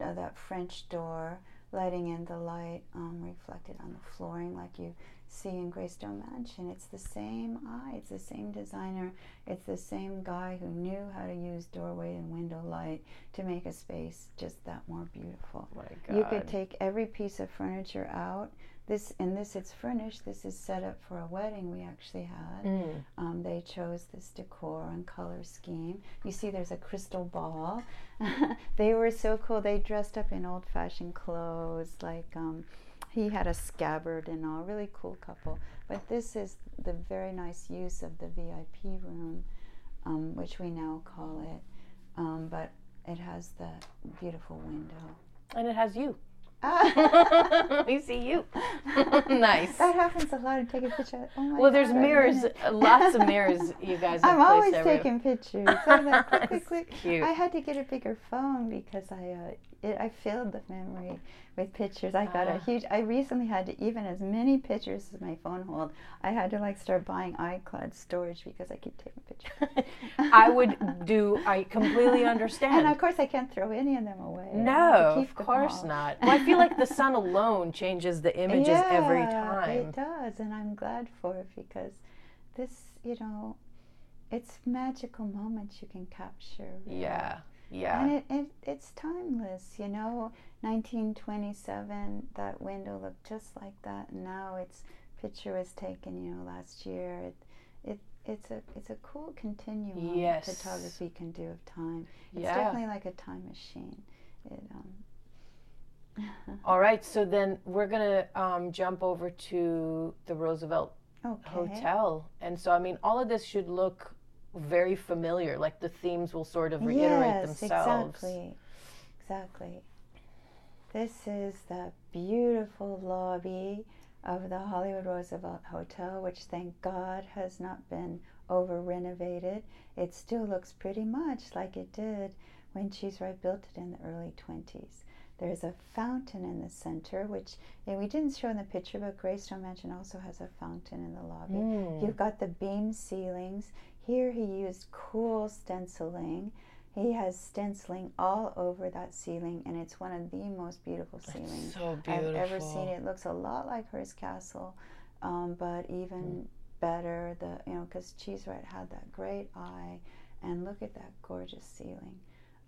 uh, that French door, letting in the light um, reflected on the flooring like you see in Greystone Mansion. It's the same eye, it's the same designer, it's the same guy who knew how to use doorway and window light to make a space just that more beautiful. Oh. You could take every piece of furniture out. This in this it's furnished. This is set up for a wedding we actually had. Mm. Um, they chose this decor and color scheme. You see, there's a crystal ball. they were so cool. They dressed up in old-fashioned clothes. Like um, he had a scabbard and all. Really cool couple. But this is the very nice use of the VIP room, um, which we now call it. Um, but it has the beautiful window. And it has you. Ah. we see you. nice. That happens a lot. I take a picture. Oh my Well, there's God, mirrors, lots of mirrors. You guys have I'm always taking pictures. I'm like, quick, quick, That's quick. cute. I had to get a bigger phone because I uh, it, I filled the memory with pictures. I got Ah. a huge. I recently had to even as many pictures as my phone hold. I had to like start buying iCloud storage because I keep taking pictures. I would do. I completely understand. And of course, I can't throw any of them away. I have to no, of course not. Well, I feel like the sun alone changes the images every Yeah, time. It does, and I'm glad for it because this, you know, it's magical moments you can capture. Yeah, yeah. And it, it it's timeless, you know. 1927, that window looked just like that, and now its picture was taken, you know, last year. It, it it's a it's a cool continuum Yes. photography can do of time. It's Yeah. definitely like a time machine. It um. All right, so then we're gonna um, jump over to the Roosevelt okay. Hotel, and so I mean, all of this should look very familiar. Like the themes will sort of reiterate yes, themselves. Exactly. Exactly. This is the beautiful lobby of the Hollywood Roosevelt Hotel, which thank God has not been over renovated. It still looks pretty much like it did when Cheesewright built it in the early 20s. There's a fountain in the center, which yeah, we didn't show in the picture, but Greystone Mansion also has a fountain in the lobby. Mm. You've got the beam ceilings. Here he used cool stenciling. He has stenciling all over that ceiling, and it's one of the most beautiful ceilings So I've ever seen. It looks a lot like Hearst Castle, um, but even better. The you know because Cheesewright had that great eye, and look at that gorgeous ceiling.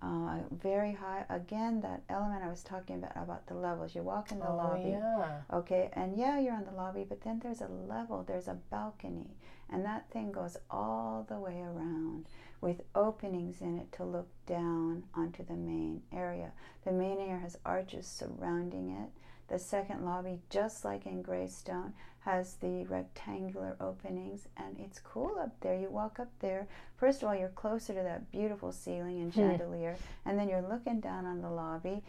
Uh, very high. Again, that element I was talking about about the levels. You walk in the oh, lobby. yeah. Okay, and yeah, you're on the lobby, but then there's a level, there's a balcony, and that thing goes all the way around with openings in it to look down onto the main area. The main area has arches surrounding it. The second lobby, just like in Greystone, has the rectangular openings, and it's cool up there. You walk up there, first of all, you're closer to that beautiful ceiling and Hmm. chandelier, and then you're looking down on the lobby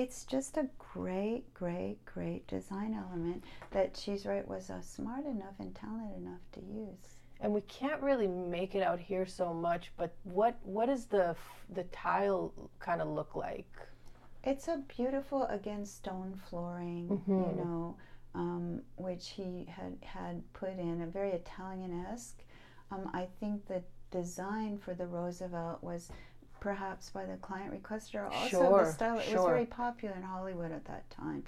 it's just a great, great, great design element that Cheesewright was uh, smart enough and talented enough to use. And we can't really make it out here so much, but what what does the the tile kind of look like? It's a beautiful, again, stone flooring, Mhm. you know, um, which he had had put in, a very Italian-esque. Um, I think the design for the Roosevelt was perhaps by the client requested, or also Sure, the style. It was very popular in Hollywood at that time.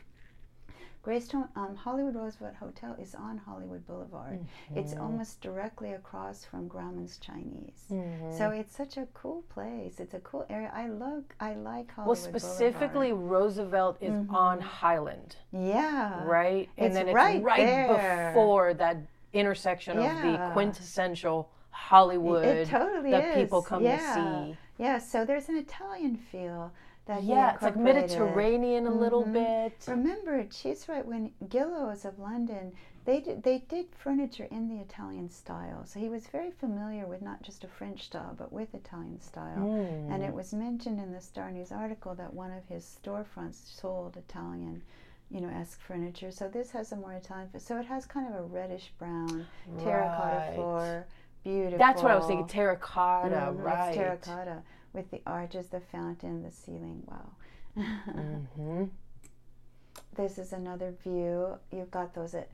Greystone um, Hollywood Roosevelt Hotel is on Hollywood Boulevard. It's Mm-hmm. almost directly across from Grauman's Chinese. Mhm. So it's such a cool place. It's a cool area. I love. I like Hollywood. well, specifically, Roosevelt is on Highland, Yeah. right? And it's then it's right right, there. before that intersection of the quintessential Hollywood It totally that is. people come yeah. to see. Yeah. So there's an Italian feel that he Yeah, it's like. Mediterranean a little Mhm. bit. Remember, she's right. when Gillows of London, they did, they did furniture in the Italian style. So he was very familiar with not just a French style, but with Italian style. Mm. And it was mentioned in the Star News article that one of his storefronts sold Italian, you know, esque furniture. So this has a more Italian. So it has kind of a reddish brown terracotta Right. floor. Beautiful. That's what I was thinking. Terracotta, Mhm, right? It's terracotta with the arches, the fountain, the ceiling. Wow. hmm This is another view. You've got those uh,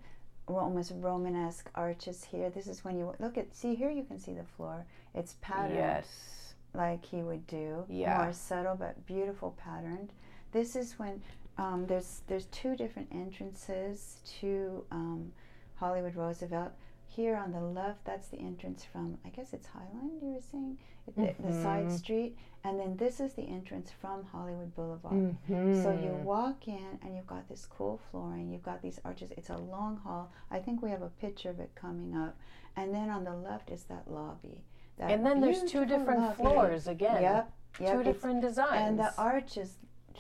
almost Romanesque arches here. This is when you look at, see here you can see the floor. It's patterned Yes. like he would do. Yeah. More subtle but beautiful patterned. This is when um, there's there's two different entrances to um, Hollywood Roosevelt. Here on the left, that's the entrance from I guess it's Highland. You were saying the, the side Mhm. street, and then this is the entrance from Hollywood Boulevard. So you Mhm. walk in and you've got this cool flooring, you've got these arches. It's a long hall. I think we have a picture of it coming up. And then on the left is that lobby. That And then there's two different lobby. floors again. Yep. yep. Two different designs. And the arches,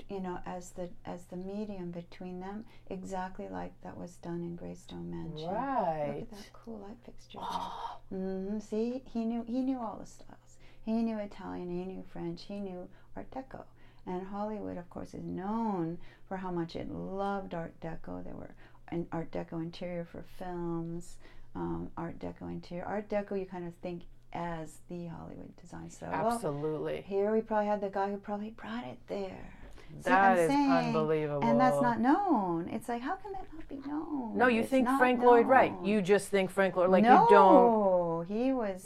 you know, as the as the medium between them, exactly like that was done in Greystone Mansion. Right. Look at that cool light fixture. hmm See, he knew he knew all the styles. He knew Italian, he knew French, he knew Art Deco, And Hollywood, of course, is known for how much it loved Art Deco. There were an Art Deco interior for films, um, Art Deco interior. Art Deco, you kind of think as the Hollywood design style. Well, Absolutely. here we probably had the guy who probably brought it there. That is saying, unbelievable. And that's not known. It's like, how can that not be known? No, you It's think Frank Lloyd Wright. You just think Frank Lloyd like no, you don't he was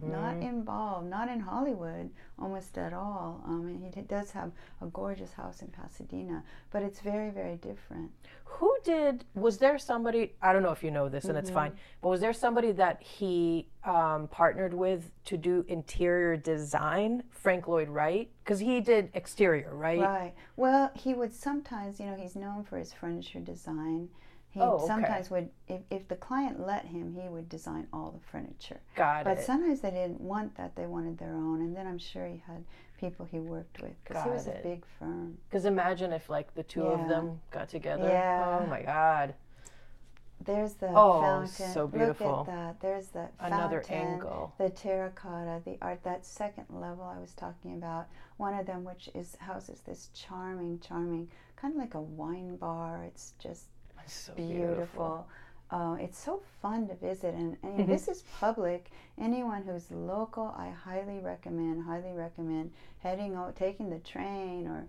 not Mhm. involved, not in Hollywood almost at all. Um, and he d- does have a gorgeous house in Pasadena, but it's very, very different. Who did? Was there somebody? I don't know if you know this, and it's Mm-hmm. fine. But was there somebody that he um, partnered with to do interior design? Frank Lloyd Wright, because he did exterior, right? Right. Well, he would sometimes, you know, he's known for his furniture design. He Oh, okay. sometimes would, if, if the client let him, he would design all the furniture. Got But it. But sometimes they didn't want that; they wanted their own. And then I'm sure he had people he worked with because he was it. a big firm. Because imagine if like the two of them got together. Yeah. Oh my God. There's the Oh, fountain. so beautiful. Look at that. There's the Another fountain, angle. The terracotta, the art. That second level I was talking about. One of them, which is houses this charming, charming, kind of like a wine bar. It's just It's so beautiful. Uh, it's so fun to visit, and, and Mm-hmm. this is public. Anyone who's local, I highly recommend. Highly recommend heading out, taking the train, or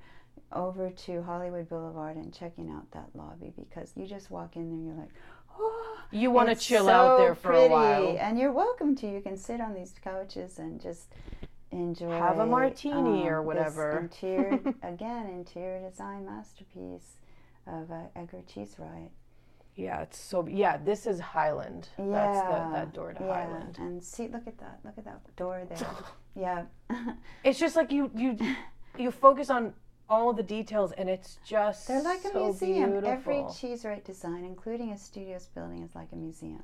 over to Hollywood Boulevard and checking out that lobby because you just walk in there, and you're like, oh, You want to chill out there for pretty. a while. and you're welcome to. You can sit on these couches and just enjoy Have a martini or um, this whatever. Interior again, interior design masterpiece of uh, Edgar Cheesewright. Yeah, it's so. Yeah, this is Highland. Yeah, That's the, that door to yeah. Highland. And see, look at that. Look at that door there. yeah. It's just like you you you focus on all the details, and it's just They're like a so museum. Every cheese Cheesewright design, including a studios building, is like a museum.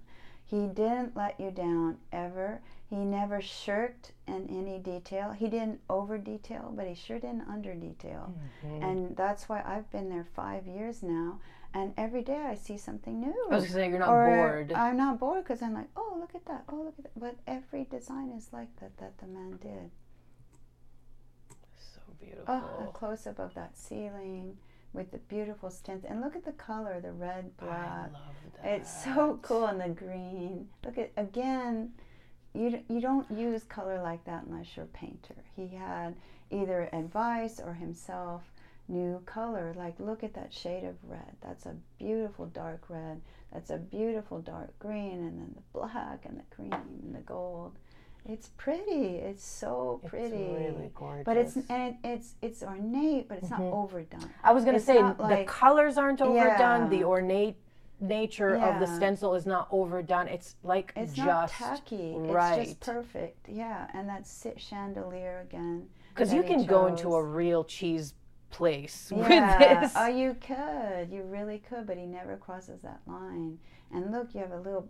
He didn't let you down ever. He never shirked in any detail. He didn't over detail, but he sure didn't under detail. Mm-hmm. And that's why I've been there five years now. And every day I see something new. I was gonna say you're not or bored. I'm not bored because I'm like, oh, look at that. Oh, look at that. But every design is like that that the man did. so beautiful. Oh, a close up of that ceiling with the beautiful stencil. And look at the color, the red, I black. It's so cool and the green. Look at again, you you don't use color like that unless you're a painter. He had either advice or himself new color. Like look at that shade of red. That's a beautiful dark red. That's a beautiful dark green and then the black and the cream and the gold. It's pretty. It's so pretty. It's really gorgeous. But it's and it, it's it's ornate, but it's not Mhm. overdone. I was gonna say the like- colors aren't overdone. The ornate nature of the stencil is not overdone. It's like It's just not tacky. It's right. just perfect. Yeah, and that sit chandelier again. because you can go into a real cheese place Yeah. with this. Oh, you could. You really could, but he never crosses that line. And look, you have a little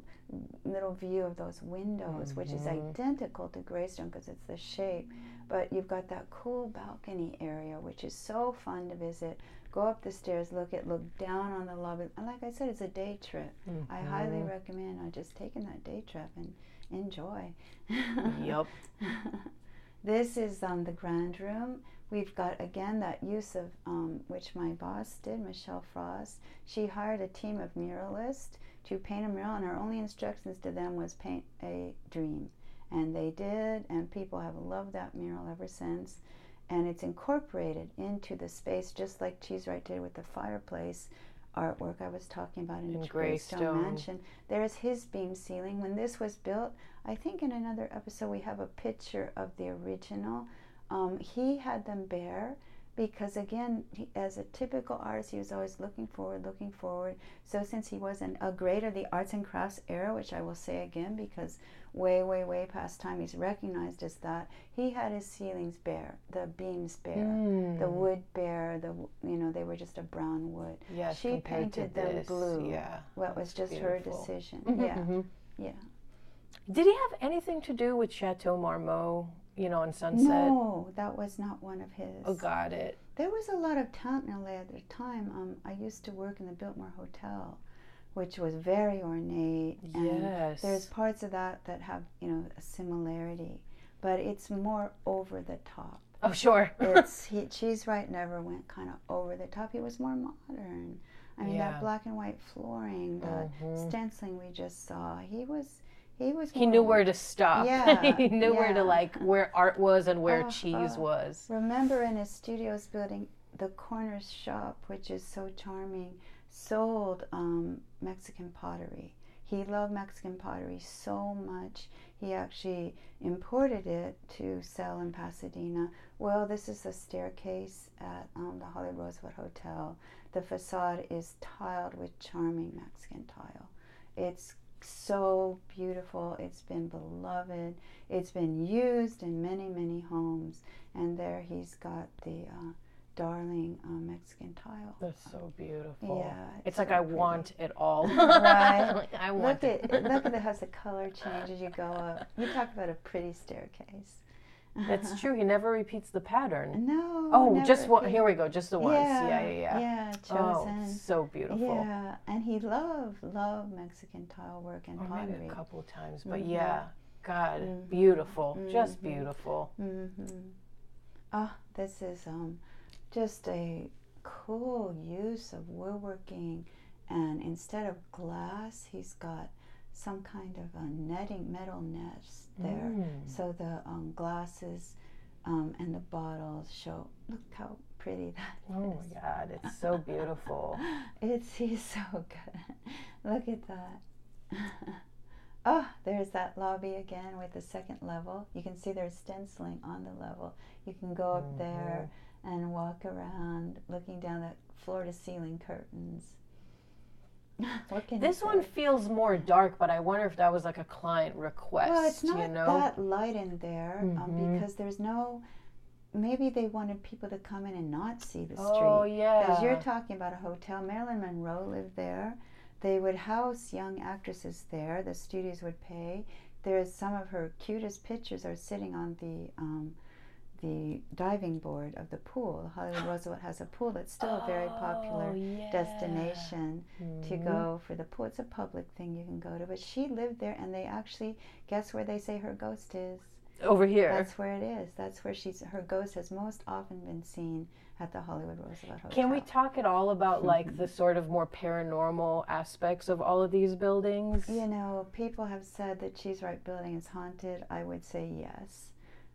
little view of those windows, which is Mhm. identical to Greystone because it's the shape. But you've got that cool balcony area, which is so fun to visit. Go up the stairs, look at, look down on the lobby. And like I said, it's a day trip. I highly Mhm. recommend uh, just taking that day trip and enjoy. Yep. This is um, the grand room. We've got again that use of um, which my boss did, Michelle Frost. She hired a team of muralists to paint a mural, and her only instructions to them was paint a dream, and they did. And people have loved that mural ever since. And it's incorporated into the space, just like Cheesewright did with the fireplace artwork I was talking about in, In the Greystone Greystone. Mansion. There's his beam ceiling. When this was built, I think in another episode we have a picture of the original. Um, he had them bare because, again, he, as a typical artist, he was always looking forward, looking forward. So, since he wasn't a great of the arts and crafts era, which I will say again because way, way, way past time he's recognized as that, he had his ceilings bare, the beams bare, the Mm. wood bare, the you know they were just a brown wood. Yes, she painted them this, blue. Yeah. What was just her beautiful. decision. Mhm, Yeah, mhm. yeah. Did he have anything to do with Chateau Marmont? You know, in Sunset. No, that was not one of his. Oh, got it. There was a lot of talent in LA at the time. Um, I used to work in the Biltmore Hotel, which was very ornate. And Yes. There's parts of that that have, you know, a similarity, but it's more over the top. Oh, sure. it's he, Cheesewright never went kind of over the top. He was more modern. I mean, Yeah. that black and white flooring, the Mhm. stenciling we just saw. He was he was. He knew where to stop. Yeah, he knew where to like where art was and where Oh, cheese oh. was. Remember in his studios building, the corner shop, which is so charming, sold um, Mexican pottery. He loved Mexican pottery so much, he actually imported it to sell in Pasadena. Well, this is the staircase at um, the Holly Rosewood Hotel. The facade is tiled with charming Mexican tile. It's so beautiful. It's been beloved. It's been used in many, many homes. And there he's got the uh, darling uh, Mexican tile. That's so beautiful. Yeah, It's so like I pretty. want it all. Right. Like, I want Look it. at look at it has the color change as you go up. You talk about a pretty staircase. That's true. He never repeats the pattern. No. Oh, never just one. Here we go. Just the once. Yeah, yeah, yeah. Yeah, Oh, chosen. so beautiful. yeah, and he loved loved Mexican tile work and maybe pottery. a couple times, but Mhm. yeah, God, Mhm. beautiful, just Mhm. beautiful. Oh, this is um, just a cool use of woodworking, and instead of glass, he's got some kind of a netting, metal nets there. Mm. So the um, glasses um, and the bottles show. Look how pretty that is. Oh my God, it's so beautiful. It's he's so good. Look at that. oh, there's that lobby again with the second level. You can see there's stenciling on the level. You can go up there and walk around looking down the floor to ceiling curtains. This one feels more dark, but I wonder if that was like a client request. Well, it's not you know. that light in there um, Mhm. because there's no. Maybe they wanted people to come in and not see the street. oh yeah. Because you're talking about a hotel. Marilyn Monroe lived there. They would house young actresses there. The studios would pay. There's some of her cutest pictures are sitting on the um, the diving board of the pool. Hollywood Roosevelt has a pool that's still a very popular Oh, yeah. destination to Mhm. go for the pool. It's a public thing you can go to. But she lived there, and they actually guess where they say her ghost is. over here. That's where it is. That's where she's. Her ghost has most often been seen at the Hollywood Roosevelt Hotel. Can we talk at all about like the sort of more paranormal aspects of all of these buildings? You know, people have said that Cheesewright Building is haunted. I would say yes,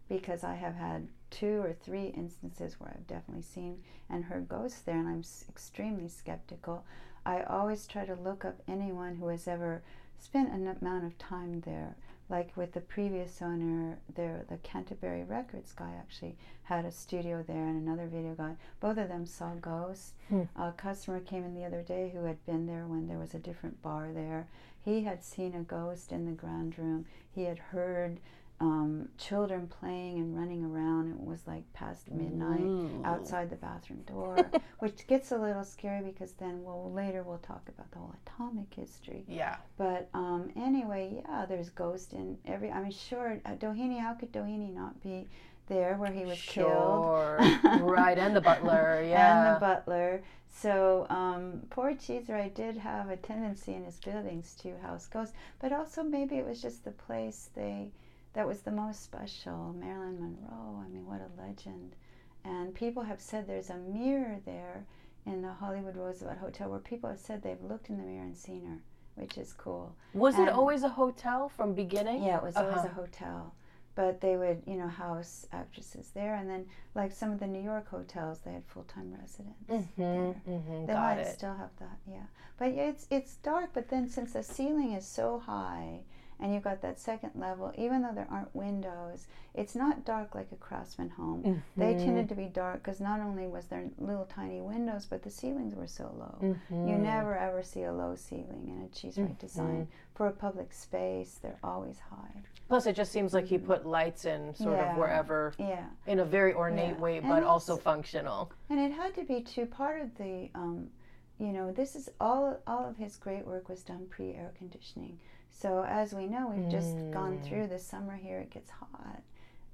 because I have had two or three instances where I've definitely seen and heard ghosts there, and I'm s- extremely skeptical. I always try to look up anyone who has ever spent an amount of time there. Like with the previous owner, there the Canterbury Records guy actually had a studio there, and another video guy. Both of them saw ghosts. Hmm. A customer came in the other day who had been there when there was a different bar there. He had seen a ghost in the grand room. He had heard um, children playing and running around. It was like past midnight Ooh. outside the bathroom door, which gets a little scary because then, well, later we'll talk about the whole atomic history. Yeah. But um, anyway, yeah, there's ghosts in every. I mean, sure, uh, Doheny. How could Doheny not be there where he was killed? Sure. right, and the butler. Yeah. and the butler. So um, poor Cheeser, did have a tendency in his buildings to house ghosts, but also maybe it was just the place they that was the most special. Marilyn Monroe. I mean, what a legend! And people have said there's a mirror there in the Hollywood Roosevelt Hotel where people have said they've looked in the mirror and seen her, which is cool. Was it always a hotel from beginning? Yeah, it was always Uh-huh. a hotel. But they would, you know, house actresses there, and then like some of the New York hotels, they had full-time residents Mm-hmm. there. mm-hmm. They might it. still have that, yeah. But yeah, it's it's dark. But then since the ceiling is so high, and you've got that second level, even though there aren't windows, it's not dark like a craftsman home. They Mhm. tended to be dark because not only was there little tiny windows, but the ceilings were so low. Mhm. You never ever see a low ceiling in a Cheesewright design. For a public space, they're always high. Plus, it just seems like he put lights in sort Yeah. of wherever Yeah. in a very ornate Yeah. way, but also functional. And it had to be too. Part of the, um, you know, this is all. All of his great work was done pre-air conditioning. So as we know, we've just gone Mm. through the summer here. It gets hot,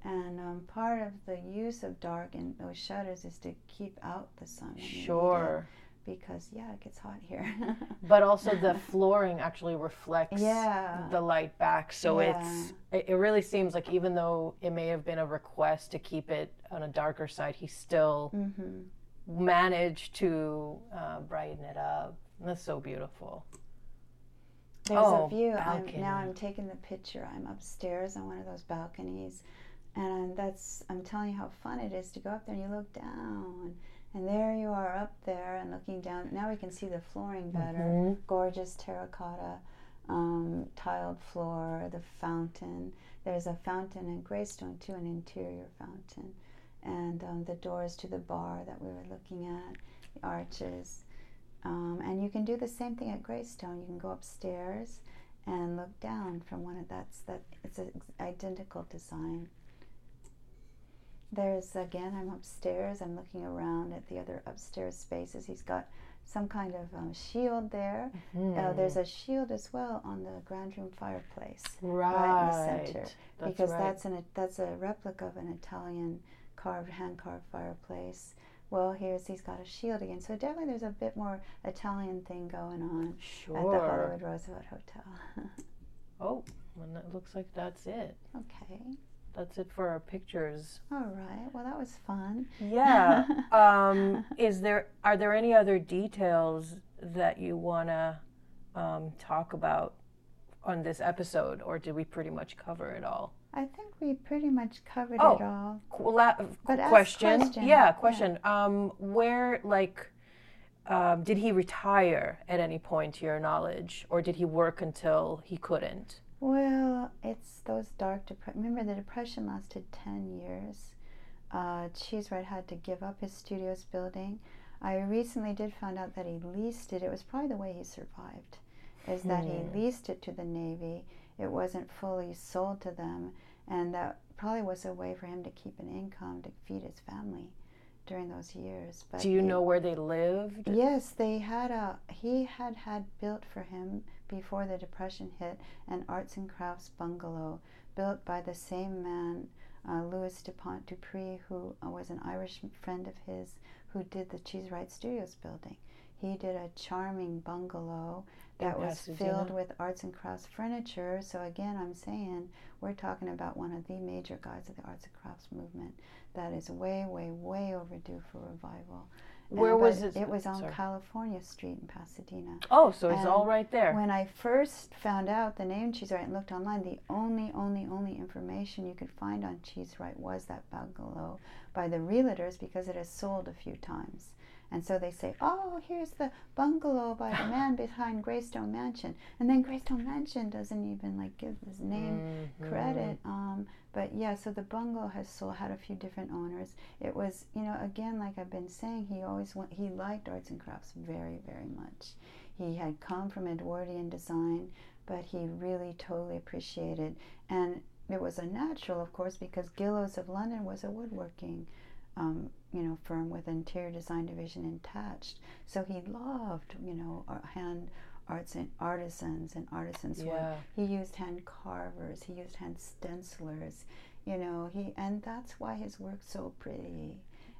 and um, part of the use of dark in those shutters is to keep out the sun. when you need it. Sure. because yeah, it gets hot here. but also the flooring actually reflects Yeah. the light back, so Yeah. it's it, it really seems like even though it may have been a request to keep it on a darker side, he still hmm managed to uh, brighten it up. That's so beautiful. There's Oh, a view. I'm, now I'm taking the picture. I'm upstairs on one of those balconies, and that's. I'm telling you how fun it is to go up there and you look down, and there you are up there and looking down. Now we can see the flooring better. Mhm. Gorgeous terracotta um, tiled floor. The fountain. There's a fountain in Greystone too, an interior fountain, and um, the doors to the bar that we were looking at, the arches. Um, and you can do the same thing at Greystone. You can go upstairs and look down from one of that's that. It's an identical design. There's again. I'm upstairs. I'm looking around at the other upstairs spaces. He's got some kind of um, shield there. Uh, Mhm. there's a shield as well on the grand room fireplace right, right in the center, That's because right. that's an that's a replica of an Italian carved hand carved fireplace. Well, here's he's got a shield again. So definitely there's a bit more Italian thing going on sure. at the Hollywood Roosevelt Hotel. Oh, well, it looks like that's it. okay. That's it for our pictures. All right. Well, that was fun. Yeah. um, is there are there any other details that you want to um, talk about on this episode, or did we pretty much cover it all? I think we pretty much covered Oh. it all. Qu- la- But question. question. Yeah, Yeah. question. Um, where like um, did he retire at any point to your knowledge, or did he work until he couldn't? Well, it's those dark depression. Remember, the depression lasted 10 years. Uh, Cheesewright had to give up his studios building. I recently did find out that he leased it. It was probably the way he survived, is that he Hmm. leased it to the Navy. It wasn't fully sold to them, and that probably was a way for him to keep an income to feed his family during those years. But Do you it- know where they lived? Yes, they had a. He had had built for him before the depression hit an arts and crafts bungalow built by the same man, uh, Louis Dupont Dupree, who uh, was an Irish friend of his, who did the Cheesewright Studios building. He did a charming bungalow that was filled with arts and crafts furniture. So again, I'm saying we're talking about one of the major guys of the arts and crafts movement that is way, way, way overdue for revival. Where And- was it? It was on Sorry. California Street in Pasadena. Oh, so it's And all right there. When I first found out the name Cheesewright and looked online, the only, only, only information you could find on Cheesewright was that bungalow by the realtors because it has sold a few times. And so they say, oh, here's the bungalow by the man behind Greystone Mansion. And then Greystone Mansion doesn't even like give his name Mhm. credit. Um, but yeah, so the bungalow has sold, had a few different owners. It was, you know, again, like I've been saying, he always went, he liked arts and crafts very, very much. He had come from Edwardian design, but he really totally appreciated. And it was a natural, of course, because Gillows of London was a woodworking, um, you know, firm with interior design division attached. So he loved, you know, uh, hand arts and artisans and artisans work. He used hand carvers. He used hand stencilers. You know, he and that's why his work's so pretty.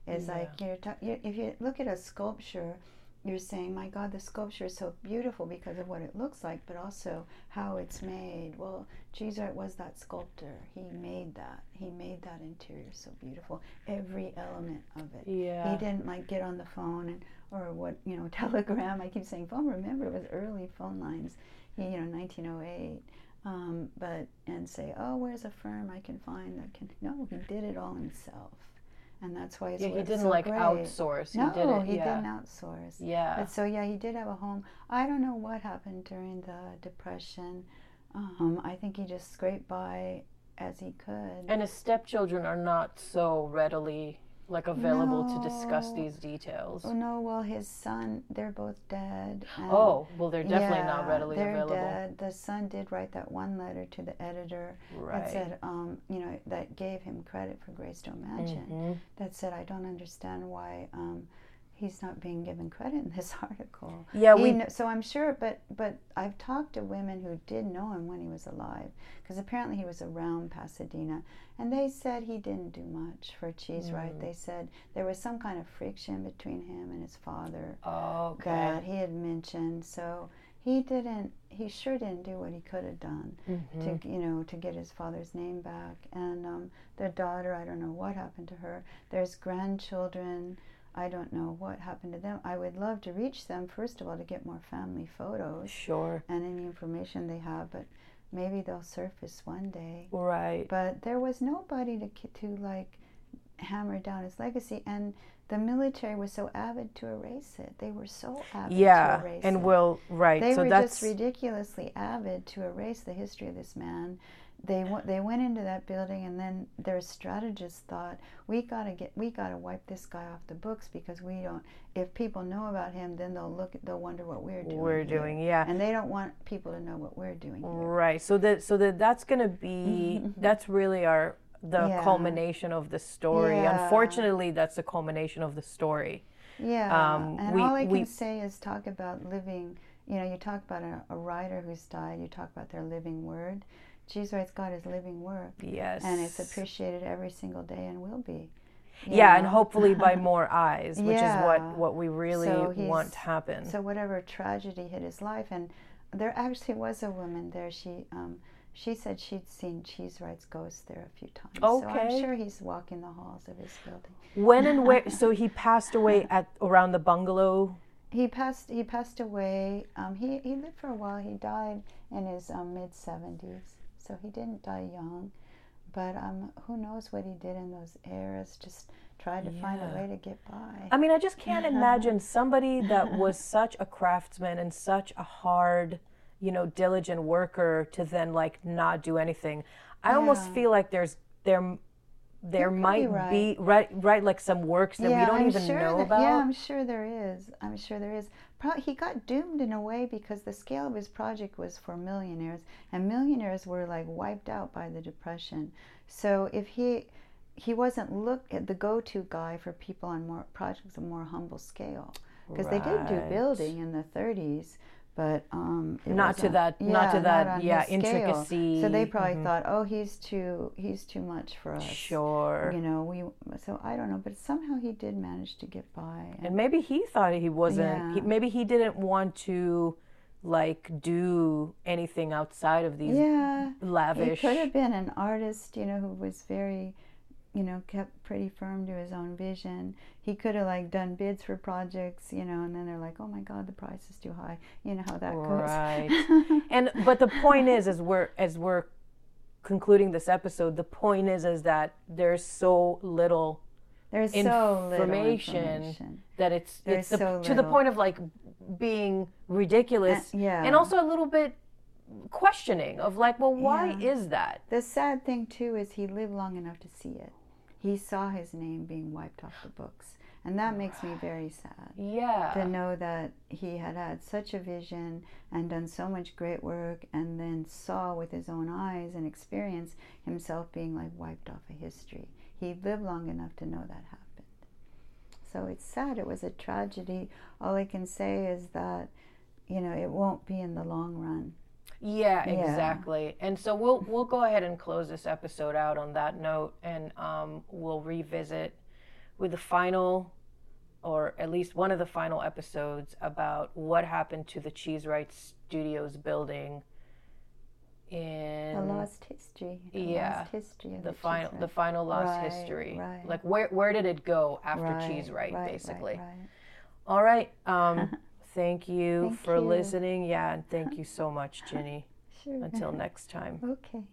Is Yeah. like you're, ta- you if you look at a sculpture, you're saying, "My God, the sculpture is so beautiful because of what it looks like, but also how it's made." Well, Cheesewright was that sculptor. He made that. He made that interior so beautiful. Every element of it. Yeah. He didn't like get on the phone and or what you know telegram. I keep saying phone. Remember, it was early phone lines. He, you know, 1908. Um, but and say, oh, where's a firm I can find that can? No, he did it all himself, and that's why Yeah, he didn't so like great. outsource. No, he did it. he yeah. didn't outsource. Yeah. But so yeah, he did have a home. I don't know what happened during the depression. Um, I think he just scraped by as he could. And his stepchildren are not so readily like available to discuss these details. Oh no, well his son, they're both dead. Oh, well, they're definitely not readily they're available. Dead. The son did write that one letter to the editor Right. that said, um, you know, that gave him credit for Greystone Mansion. Mhm. That said, I don't understand why um, he's not being given credit in this article. Yeah, we kn- so I'm sure, but but I've talked to women who did know him when he was alive, because apparently he was around Pasadena, and they said he didn't do much for Cheesewright. Mm. They said there was some kind of friction between him and his father okay. that he had mentioned. So he didn't. He sure didn't do what he could have done Mhm. to you know to get his father's name back. And um, their daughter, I don't know what happened to her. There's grandchildren. I don't know what happened to them. I would love to reach them first of all to get more family photos Sure. and any information they have, but maybe they'll surface one day. Right. But there was nobody to to like hammer down his legacy, and the military was so avid to erase it. They were so avid to Yeah, erase and it. will right. They so were that's just ridiculously avid to erase the history of this man. They went, they went into that building, and then their strategists thought, "We gotta get, we gotta wipe this guy off the books because we don't. If people know about him, then they'll look, they'll wonder what we're doing. we're here. doing. Yeah. and they don't want people to know what we're doing here. Right. So that so that that's gonna be that's really our the Yeah. culmination of the story. Yeah. Unfortunately, that's the culmination of the story. Yeah, Um, and we- all I we- can say is talk about living. You know, you talk about a, a writer who's died. You talk about their living word. Jesus writes God is living work, Yes. and it's appreciated every single day, and will be. Yeah, and hopefully by more eyes, which is what what we really So want to happen. So whatever tragedy hit his life, and there actually was a woman there. She um, she said she'd seen Cheesewright's ghost there a few times. So I'm sure he's walking the halls of his building. when and where? So he passed away at around the bungalow. He passed. He passed away. Um, he he lived for a while. He died in his um, mid seventies, so he didn't die young. But um, who knows what he did in those eras? Just tried to find a way to get by. I mean, I just can't imagine somebody that was such a craftsman and such a hard, you know, diligent worker to then like not do anything. I almost feel like there's there there could be might right. be right right like some works that we don't I'm even sure know that- about. Yeah, I'm sure there is. I'm sure there is. Pro- he got doomed in a way because the scale of his project was for millionaires, and millionaires were like wiped out by the depression. So if he he wasn't look at the go-to guy for people on more projects of more humble scale because they did do building in the 30s but um it Not to that- not to that, yeah, his scale. intricacy. so they probably Mhm. thought oh he's too he's too much for us Sure. you know we so i don't know but somehow he did manage to get by And maybe he thought he wasn't. He, maybe he didn't want to like do anything outside of these yeah lavish. he could have been an artist you know who was very you know kept pretty firm to his own vision he could have like done bids for projects you know and then they're like oh my god the price is too high you know how that Right. goes and but the point is as we're as we're concluding this episode the point is is that there's so little there's so little information information that it's There's it's the, so to the point of like being ridiculous Uh, yeah. and also a little bit questioning of like well why Yeah. is that The sad thing too is he lived long enough to see it. He saw his name being wiped off the books, and that makes me very sad yeah to know that he had had such a vision and done so much great work, and then saw with his own eyes and experience himself being like wiped off of history. He lived long enough to know that happened. So it's sad. It was a tragedy. All I can say is that, you know, it won't be in the long run. Yeah, Yeah. exactly. And so we'll we'll go ahead and close this episode out on that note, and um, we'll revisit with the final, or at least one of the final episodes about what happened to the Cheesewright Studios building in The lost history. The yeah, lost history the Cheese final the final lost Right, history. right. Like where where did it go after Right, Cheesewright, basically. All right. Um, thank you Thank for you. listening. Yeah, and thank you so much, Ginny. Sure. Until next time. Okay.